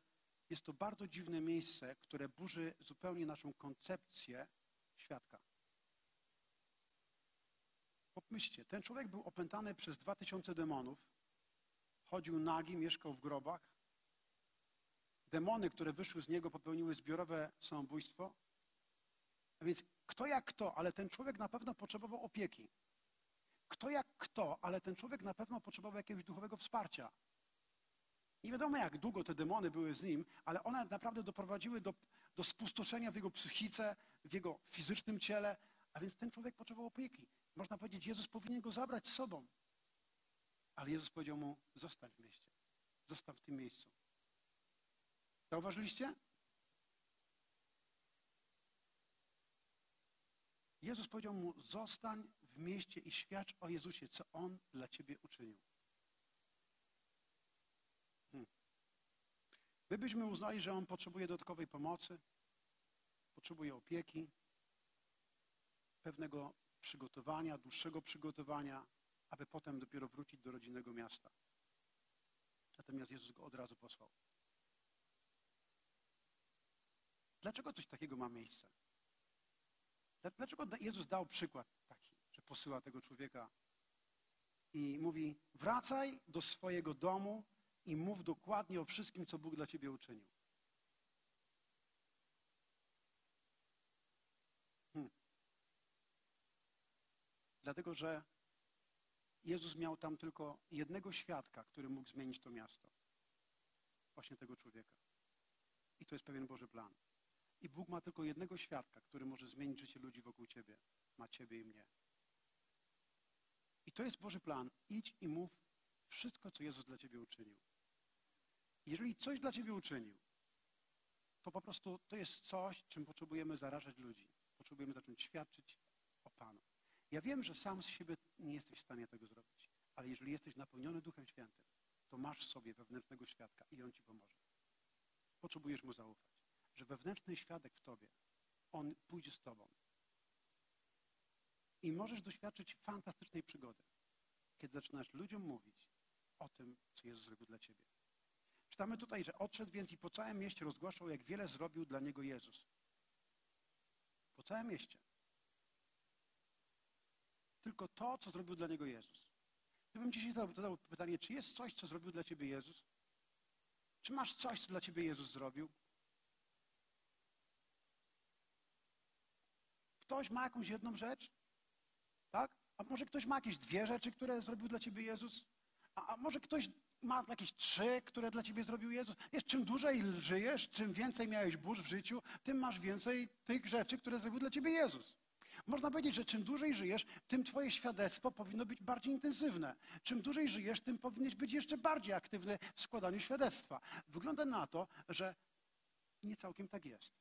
jest to bardzo dziwne miejsce, które burzy zupełnie naszą koncepcję świadka. Pomyślcie, ten człowiek był opętany przez dwa tysiące demonów, chodził nagi, mieszkał w grobach. Demony, które wyszły z niego, popełniły zbiorowe samobójstwo. A więc kto jak kto, ale ten człowiek na pewno potrzebował opieki. Kto jak kto, ale ten człowiek na pewno potrzebował jakiegoś duchowego wsparcia. Nie wiadomo, jak długo te demony były z nim, ale one naprawdę doprowadziły do, do spustoszenia w jego psychice, w jego fizycznym ciele, a więc ten człowiek potrzebował opieki. Można powiedzieć, Jezus powinien go zabrać z sobą. Ale Jezus powiedział mu, zostań w mieście. Zostań w tym miejscu. Zauważyliście? Jezus powiedział mu, zostań w mieście i świadcz o Jezusie, co On dla ciebie uczynił. Hmm. My byśmy uznali, że On potrzebuje dodatkowej pomocy, potrzebuje opieki, pewnego przygotowania, dłuższego przygotowania, aby potem dopiero wrócić do rodzinnego miasta. Natomiast Jezus go od razu posłał. Dlaczego coś takiego ma miejsce? Dlaczego Jezus dał przykład taki, że posyła tego człowieka i mówi: wracaj do swojego domu i mów dokładnie o wszystkim, co Bóg dla ciebie uczynił. Hmm. Dlatego, że Jezus miał tam tylko jednego świadka, który mógł zmienić to miasto. Właśnie tego człowieka. I to jest pewien Boży plan. I Bóg ma tylko jednego świadka, który może zmienić życie ludzi wokół Ciebie. Ma Ciebie i mnie. I to jest Boży plan. Idź i mów wszystko, co Jezus dla Ciebie uczynił. Jeżeli coś dla Ciebie uczynił, to po prostu to jest coś, czym potrzebujemy zarażać ludzi. Potrzebujemy zacząć świadczyć o Panu. Ja wiem, że sam z siebie nie jesteś w stanie tego zrobić, ale jeżeli jesteś napełniony Duchem Świętym, to masz w sobie wewnętrznego świadka i on Ci pomoże. Potrzebujesz Mu zaufać, że wewnętrzny świadek w Tobie, on pójdzie z Tobą. I możesz doświadczyć fantastycznej przygody, kiedy zaczynasz ludziom mówić o tym, co Jezus zrobił dla Ciebie. Czytamy tutaj, że odszedł więc i po całym mieście rozgłaszał, jak wiele zrobił dla niego Jezus. Po całym mieście. Tylko to, co zrobił dla niego Jezus. Gdybym dzisiaj zadał, pytanie, czy jest coś, co zrobił dla ciebie Jezus? Czy masz coś, co dla ciebie Jezus zrobił? Ktoś ma jakąś jedną rzecz? Tak? A może ktoś ma jakieś dwie rzeczy, które zrobił dla ciebie Jezus? A, a może ktoś ma jakieś trzy, które dla ciebie zrobił Jezus? Wiesz, czym dłużej żyjesz, czym więcej miałeś burz w życiu, tym masz więcej tych rzeczy, które zrobił dla ciebie Jezus. Można powiedzieć, że czym dłużej żyjesz, tym twoje świadectwo powinno być bardziej intensywne. Czym dłużej żyjesz, tym powinieneś być jeszcze bardziej aktywny w składaniu świadectwa. Wygląda na to, że nie całkiem tak jest.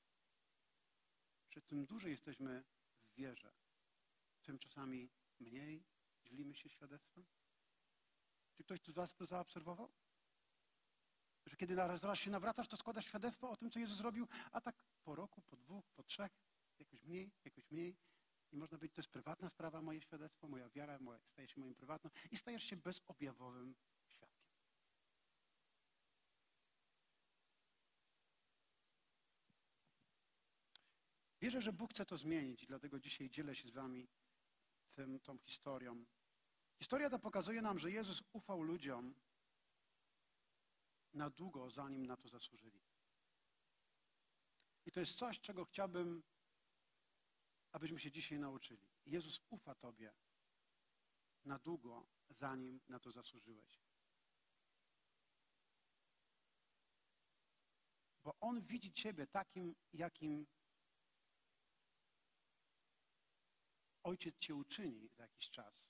Że tym dłużej jesteśmy w wierze, tym czasami mniej dzielimy się świadectwem. Czy ktoś z was to zaobserwował? Że kiedy raz, raz się nawracasz, to składasz świadectwo o tym, co Jezus zrobił, a tak po roku, po dwóch, po trzech, jakoś mniej, jakoś mniej. I można być, to jest prywatna sprawa, moje świadectwo, moja wiara moja, staje się moim prywatną i stajesz się bezobjawowym świadkiem. Wierzę, że Bóg chce to zmienić i dlatego dzisiaj dzielę się z wami tym, tą historią. Historia ta pokazuje nam, że Jezus ufał ludziom na długo, zanim na to zasłużyli. I to jest coś, czego chciałbym, abyśmy się dzisiaj nauczyli. Jezus ufa Tobie na długo, zanim na to zasłużyłeś. Bo On widzi Ciebie takim, jakim Ojciec Cię uczyni za jakiś czas,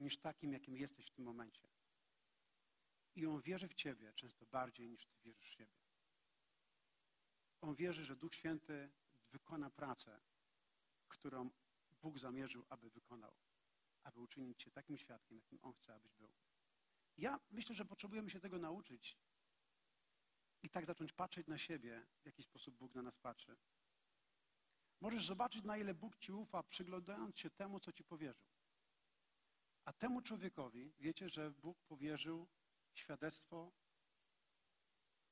niż takim, jakim jesteś w tym momencie. I On wierzy w Ciebie często bardziej, niż Ty wierzysz w siebie. On wierzy, że Duch Święty wykona pracę, którą Bóg zamierzył, aby wykonał, aby uczynić Cię takim świadkiem, jakim On chce, abyś był. Ja myślę, że potrzebujemy się tego nauczyć i tak zacząć patrzeć na siebie, w jaki sposób Bóg na nas patrzy. Możesz zobaczyć, na ile Bóg Ci ufa, przyglądając się temu, co Ci powierzył. A temu człowiekowi, wiecie, że Bóg powierzył świadectwo,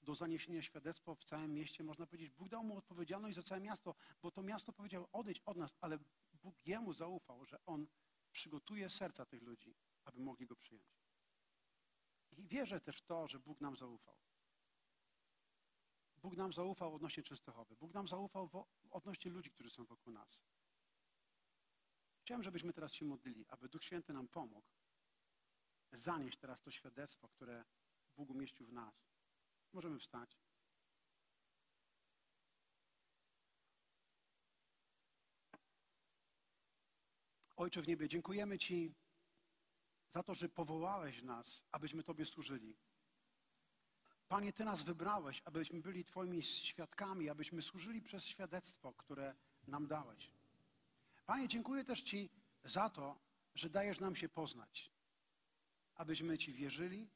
do zaniesienia świadectwa w całym mieście, można powiedzieć, Bóg dał mu odpowiedzialność za całe miasto, bo to miasto powiedziało, odejdź od nas, ale Bóg jemu zaufał, że on przygotuje serca tych ludzi, aby mogli go przyjąć. I wierzę też w to, że Bóg nam zaufał. Bóg nam zaufał odnośnie Częstochowy. Bóg nam zaufał odnośnie ludzi, którzy są wokół nas. Chciałem, żebyśmy teraz się modlili, aby Duch Święty nam pomógł zanieść teraz to świadectwo, które Bóg umieścił w nas. Możemy wstać. Ojcze w niebie, dziękujemy Ci za to, że powołałeś nas, abyśmy Tobie służyli. Panie, Ty nas wybrałeś, abyśmy byli Twoimi świadkami, abyśmy służyli przez świadectwo, które nam dałeś. Panie, dziękuję też Ci za to, że dajesz nam się poznać, abyśmy Ci wierzyli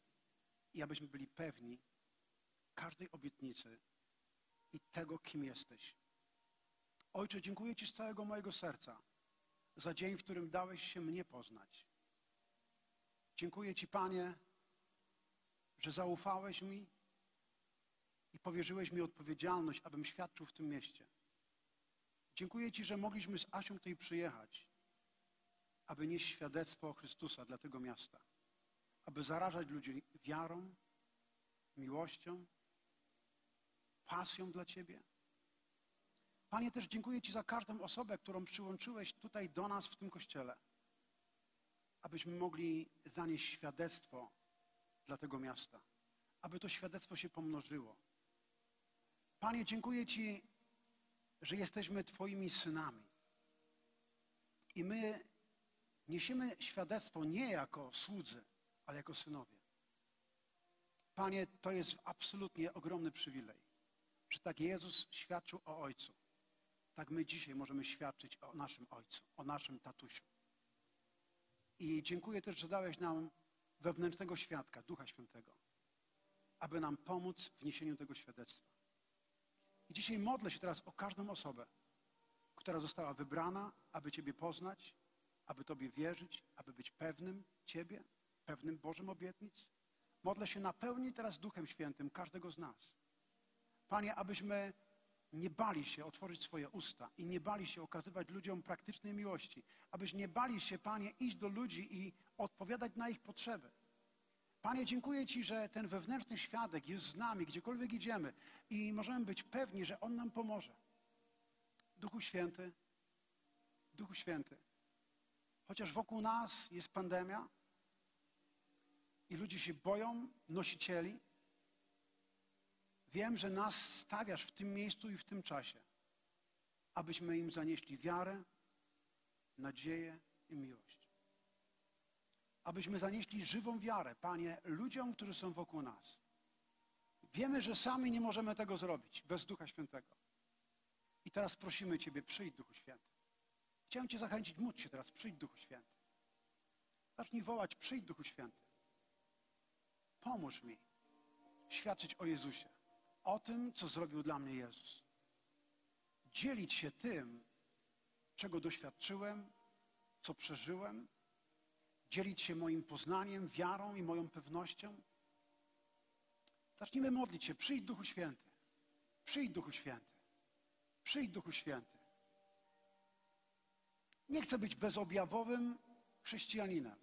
i abyśmy byli pewni każdej obietnicy i tego, kim jesteś. Ojcze, dziękuję Ci z całego mojego serca za dzień, w którym dałeś się mnie poznać. Dziękuję Ci, Panie, że zaufałeś mi i powierzyłeś mi odpowiedzialność, abym świadczył w tym mieście. Dziękuję Ci, że mogliśmy z Asią tutaj przyjechać, aby nieść świadectwo Chrystusa dla tego miasta, aby zarażać ludzi wiarą, miłością, pasją dla Ciebie. Panie, też dziękuję Ci za każdą osobę, którą przyłączyłeś tutaj do nas w tym kościele, abyśmy mogli zanieść świadectwo dla tego miasta, aby to świadectwo się pomnożyło. Panie, dziękuję Ci, że jesteśmy Twoimi synami. I my niesiemy świadectwo nie jako słudzy, ale jako synowie. Panie, to jest absolutnie ogromny przywilej, że tak Jezus świadczył o Ojcu. Tak my dzisiaj możemy świadczyć o naszym Ojcu, o naszym tatusiu. I dziękuję też, że dałeś nam wewnętrznego świadka, Ducha Świętego, aby nam pomóc w niesieniu tego świadectwa. I dzisiaj modlę się teraz o każdą osobę, która została wybrana, aby Ciebie poznać, aby Tobie wierzyć, aby być pewnym Ciebie, pewnym Bożym obietnic. Modlę się napełnij teraz Duchem Świętym każdego z nas. Panie, abyśmy nie bali się otworzyć swoje usta i nie bali się okazywać ludziom praktycznej miłości. Abyś nie bali się, Panie, iść do ludzi i odpowiadać na ich potrzeby. Panie, dziękuję Ci, że ten wewnętrzny świadek jest z nami, gdziekolwiek idziemy i możemy być pewni, że On nam pomoże. Duchu Święty, Duchu Święty, chociaż wokół nas jest pandemia i ludzie się boją nosicieli, wiem, że nas stawiasz w tym miejscu i w tym czasie, abyśmy im zanieśli wiarę, nadzieję i miłość. Abyśmy zanieśli żywą wiarę, Panie, ludziom, którzy są wokół nas. Wiemy, że sami nie możemy tego zrobić bez Ducha Świętego. I teraz prosimy Ciebie, przyjdź Duchu Święty. Chciałem Cię zachęcić, módl się teraz, przyjdź Duchu Święty. Zacznij wołać, przyjdź Duchu Święty. Pomóż mi świadczyć o Jezusie, o tym, co zrobił dla mnie Jezus. Dzielić się tym, czego doświadczyłem, co przeżyłem, dzielić się moim poznaniem, wiarą i moją pewnością. Zacznijmy modlić się, przyjdź Duchu Święty, przyjdź Duchu Święty, przyjdź Duchu Święty. Nie chcę być bezobjawowym chrześcijaninem.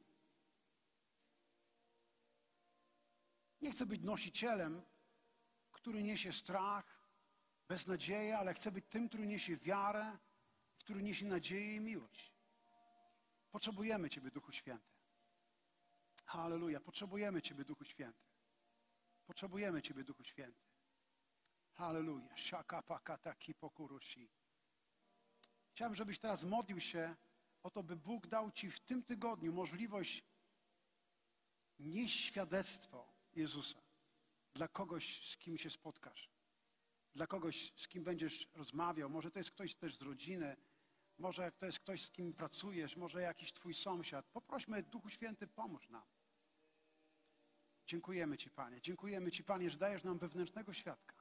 Nie chcę być nosicielem, który niesie strach, beznadzieję, ale chcę być tym, który niesie wiarę, który niesie nadzieję i miłość. Potrzebujemy Ciebie, Duchu Święty. Halleluja. Potrzebujemy Ciebie, Duchu Święty. Potrzebujemy Ciebie, Duchu Święty. Halleluja. Kipokurushi. Chciałem, żebyś teraz modlił się o to, by Bóg dał Ci w tym tygodniu możliwość nieść świadectwo Jezusa dla kogoś, z kim się spotkasz, dla kogoś, z kim będziesz rozmawiał. Może to jest ktoś też z rodziny, może to jest ktoś, z kim pracujesz, może jakiś Twój sąsiad. Poprośmy, Duchu Święty, pomóż nam. Dziękujemy Ci, Panie. Dziękujemy Ci, Panie, że dajesz nam wewnętrznego świadka.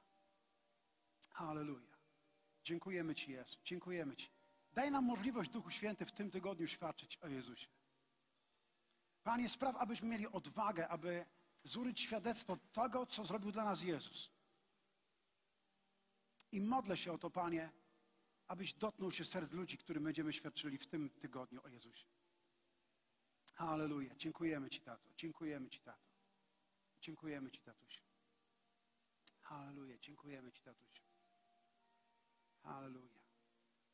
Halleluja. Dziękujemy Ci, Jezu. Dziękujemy Ci. Daj nam możliwość, Duchu Święty, w tym tygodniu świadczyć o Jezusie. Panie, spraw, abyśmy mieli odwagę, aby złożyć świadectwo tego, co zrobił dla nas Jezus. I modlę się o to, Panie, abyś dotknął się serc ludzi, którym będziemy świadczyli w tym tygodniu o Jezusie. Halleluja. Dziękujemy Ci, Tato. Dziękujemy Ci, Tato. Dziękujemy Ci, Tatuś. Halleluja. Dziękujemy Ci, Tatuś. Halleluja.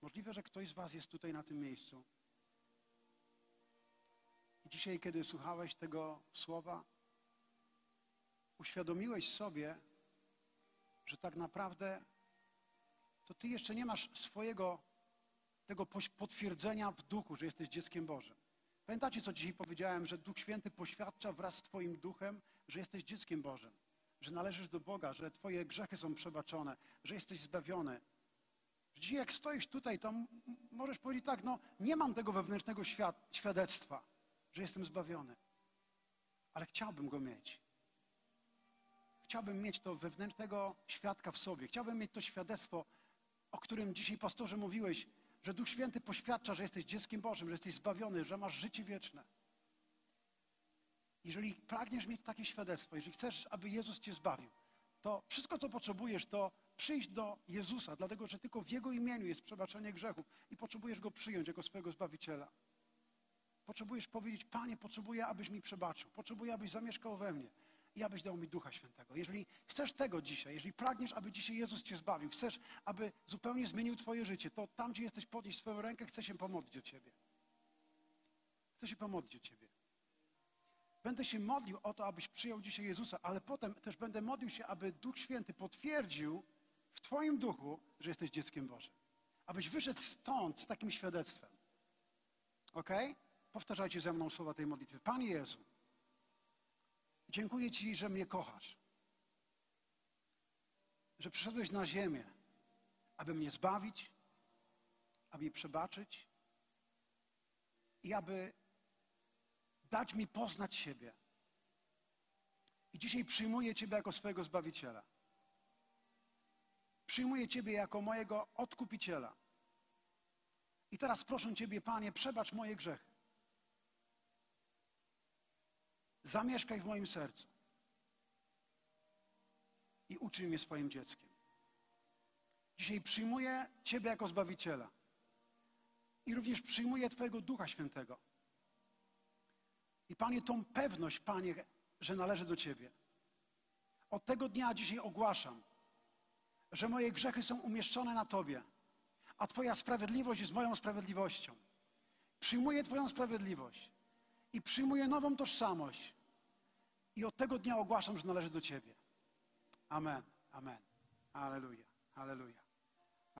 Możliwe, że ktoś z Was jest tutaj na tym miejscu. I dzisiaj, kiedy słuchałeś tego słowa, uświadomiłeś sobie, że tak naprawdę to Ty jeszcze nie masz swojego tego potwierdzenia w duchu, że jesteś dzieckiem Bożym. Pamiętacie, co dzisiaj powiedziałem, że Duch Święty poświadcza wraz z Twoim duchem, że jesteś dzieckiem Bożym, że należysz do Boga, że Twoje grzechy są przebaczone, że jesteś zbawiony. Dzisiaj jak stoisz tutaj, to możesz powiedzieć tak, no nie mam tego wewnętrznego świad świadectwa, że jestem zbawiony, ale chciałbym go mieć. Chciałbym mieć to wewnętrznego świadka w sobie. Chciałbym mieć to świadectwo, o którym dzisiaj, pastorze, mówiłeś, że Duch Święty poświadcza, że jesteś dzieckiem Bożym, że jesteś zbawiony, że masz życie wieczne. Jeżeli pragniesz mieć takie świadectwo, jeżeli chcesz, aby Jezus Cię zbawił, to wszystko, co potrzebujesz, to przyjść do Jezusa, dlatego że tylko w Jego imieniu jest przebaczenie grzechów i potrzebujesz Go przyjąć jako swojego Zbawiciela. Potrzebujesz powiedzieć, Panie, potrzebuję, abyś mi przebaczył, potrzebuję, abyś zamieszkał we mnie i abyś dał mi Ducha Świętego. Jeżeli chcesz tego dzisiaj, jeżeli pragniesz, aby dzisiaj Jezus Cię zbawił, chcesz, aby zupełnie zmienił Twoje życie, to tam, gdzie jesteś, podnieś swoją rękę, chcę się pomodlić o Ciebie. Chcę się pomodlić o Ciebie. Będę się modlił o to, abyś przyjął dzisiaj Jezusa, ale potem też będę modlił się, aby Duch Święty potwierdził w Twoim duchu, że jesteś dzieckiem Bożym. Abyś wyszedł stąd z takim świadectwem. Ok? Powtarzajcie ze mną słowa tej modlitwy. Panie Jezu, dziękuję Ci, że mnie kochasz. Że przyszedłeś na ziemię, aby mnie zbawić, aby mnie przebaczyć i aby dać mi poznać siebie. I dzisiaj przyjmuję Ciebie jako swojego Zbawiciela. Przyjmuję Ciebie jako mojego Odkupiciela. I teraz proszę Ciebie, Panie, przebacz moje grzechy. Zamieszkaj w moim sercu. I uczyń mnie swoim dzieckiem. Dzisiaj przyjmuję Ciebie jako Zbawiciela. I również przyjmuję Twojego Ducha Świętego. I Panie, tą pewność, Panie, że należy do Ciebie. Od tego dnia dzisiaj ogłaszam, że moje grzechy są umieszczone na Tobie, a Twoja sprawiedliwość jest moją sprawiedliwością. Przyjmuję Twoją sprawiedliwość i przyjmuję nową tożsamość. I od tego dnia ogłaszam, że należy do Ciebie. Amen. Amen. Aleluja. Aleluja.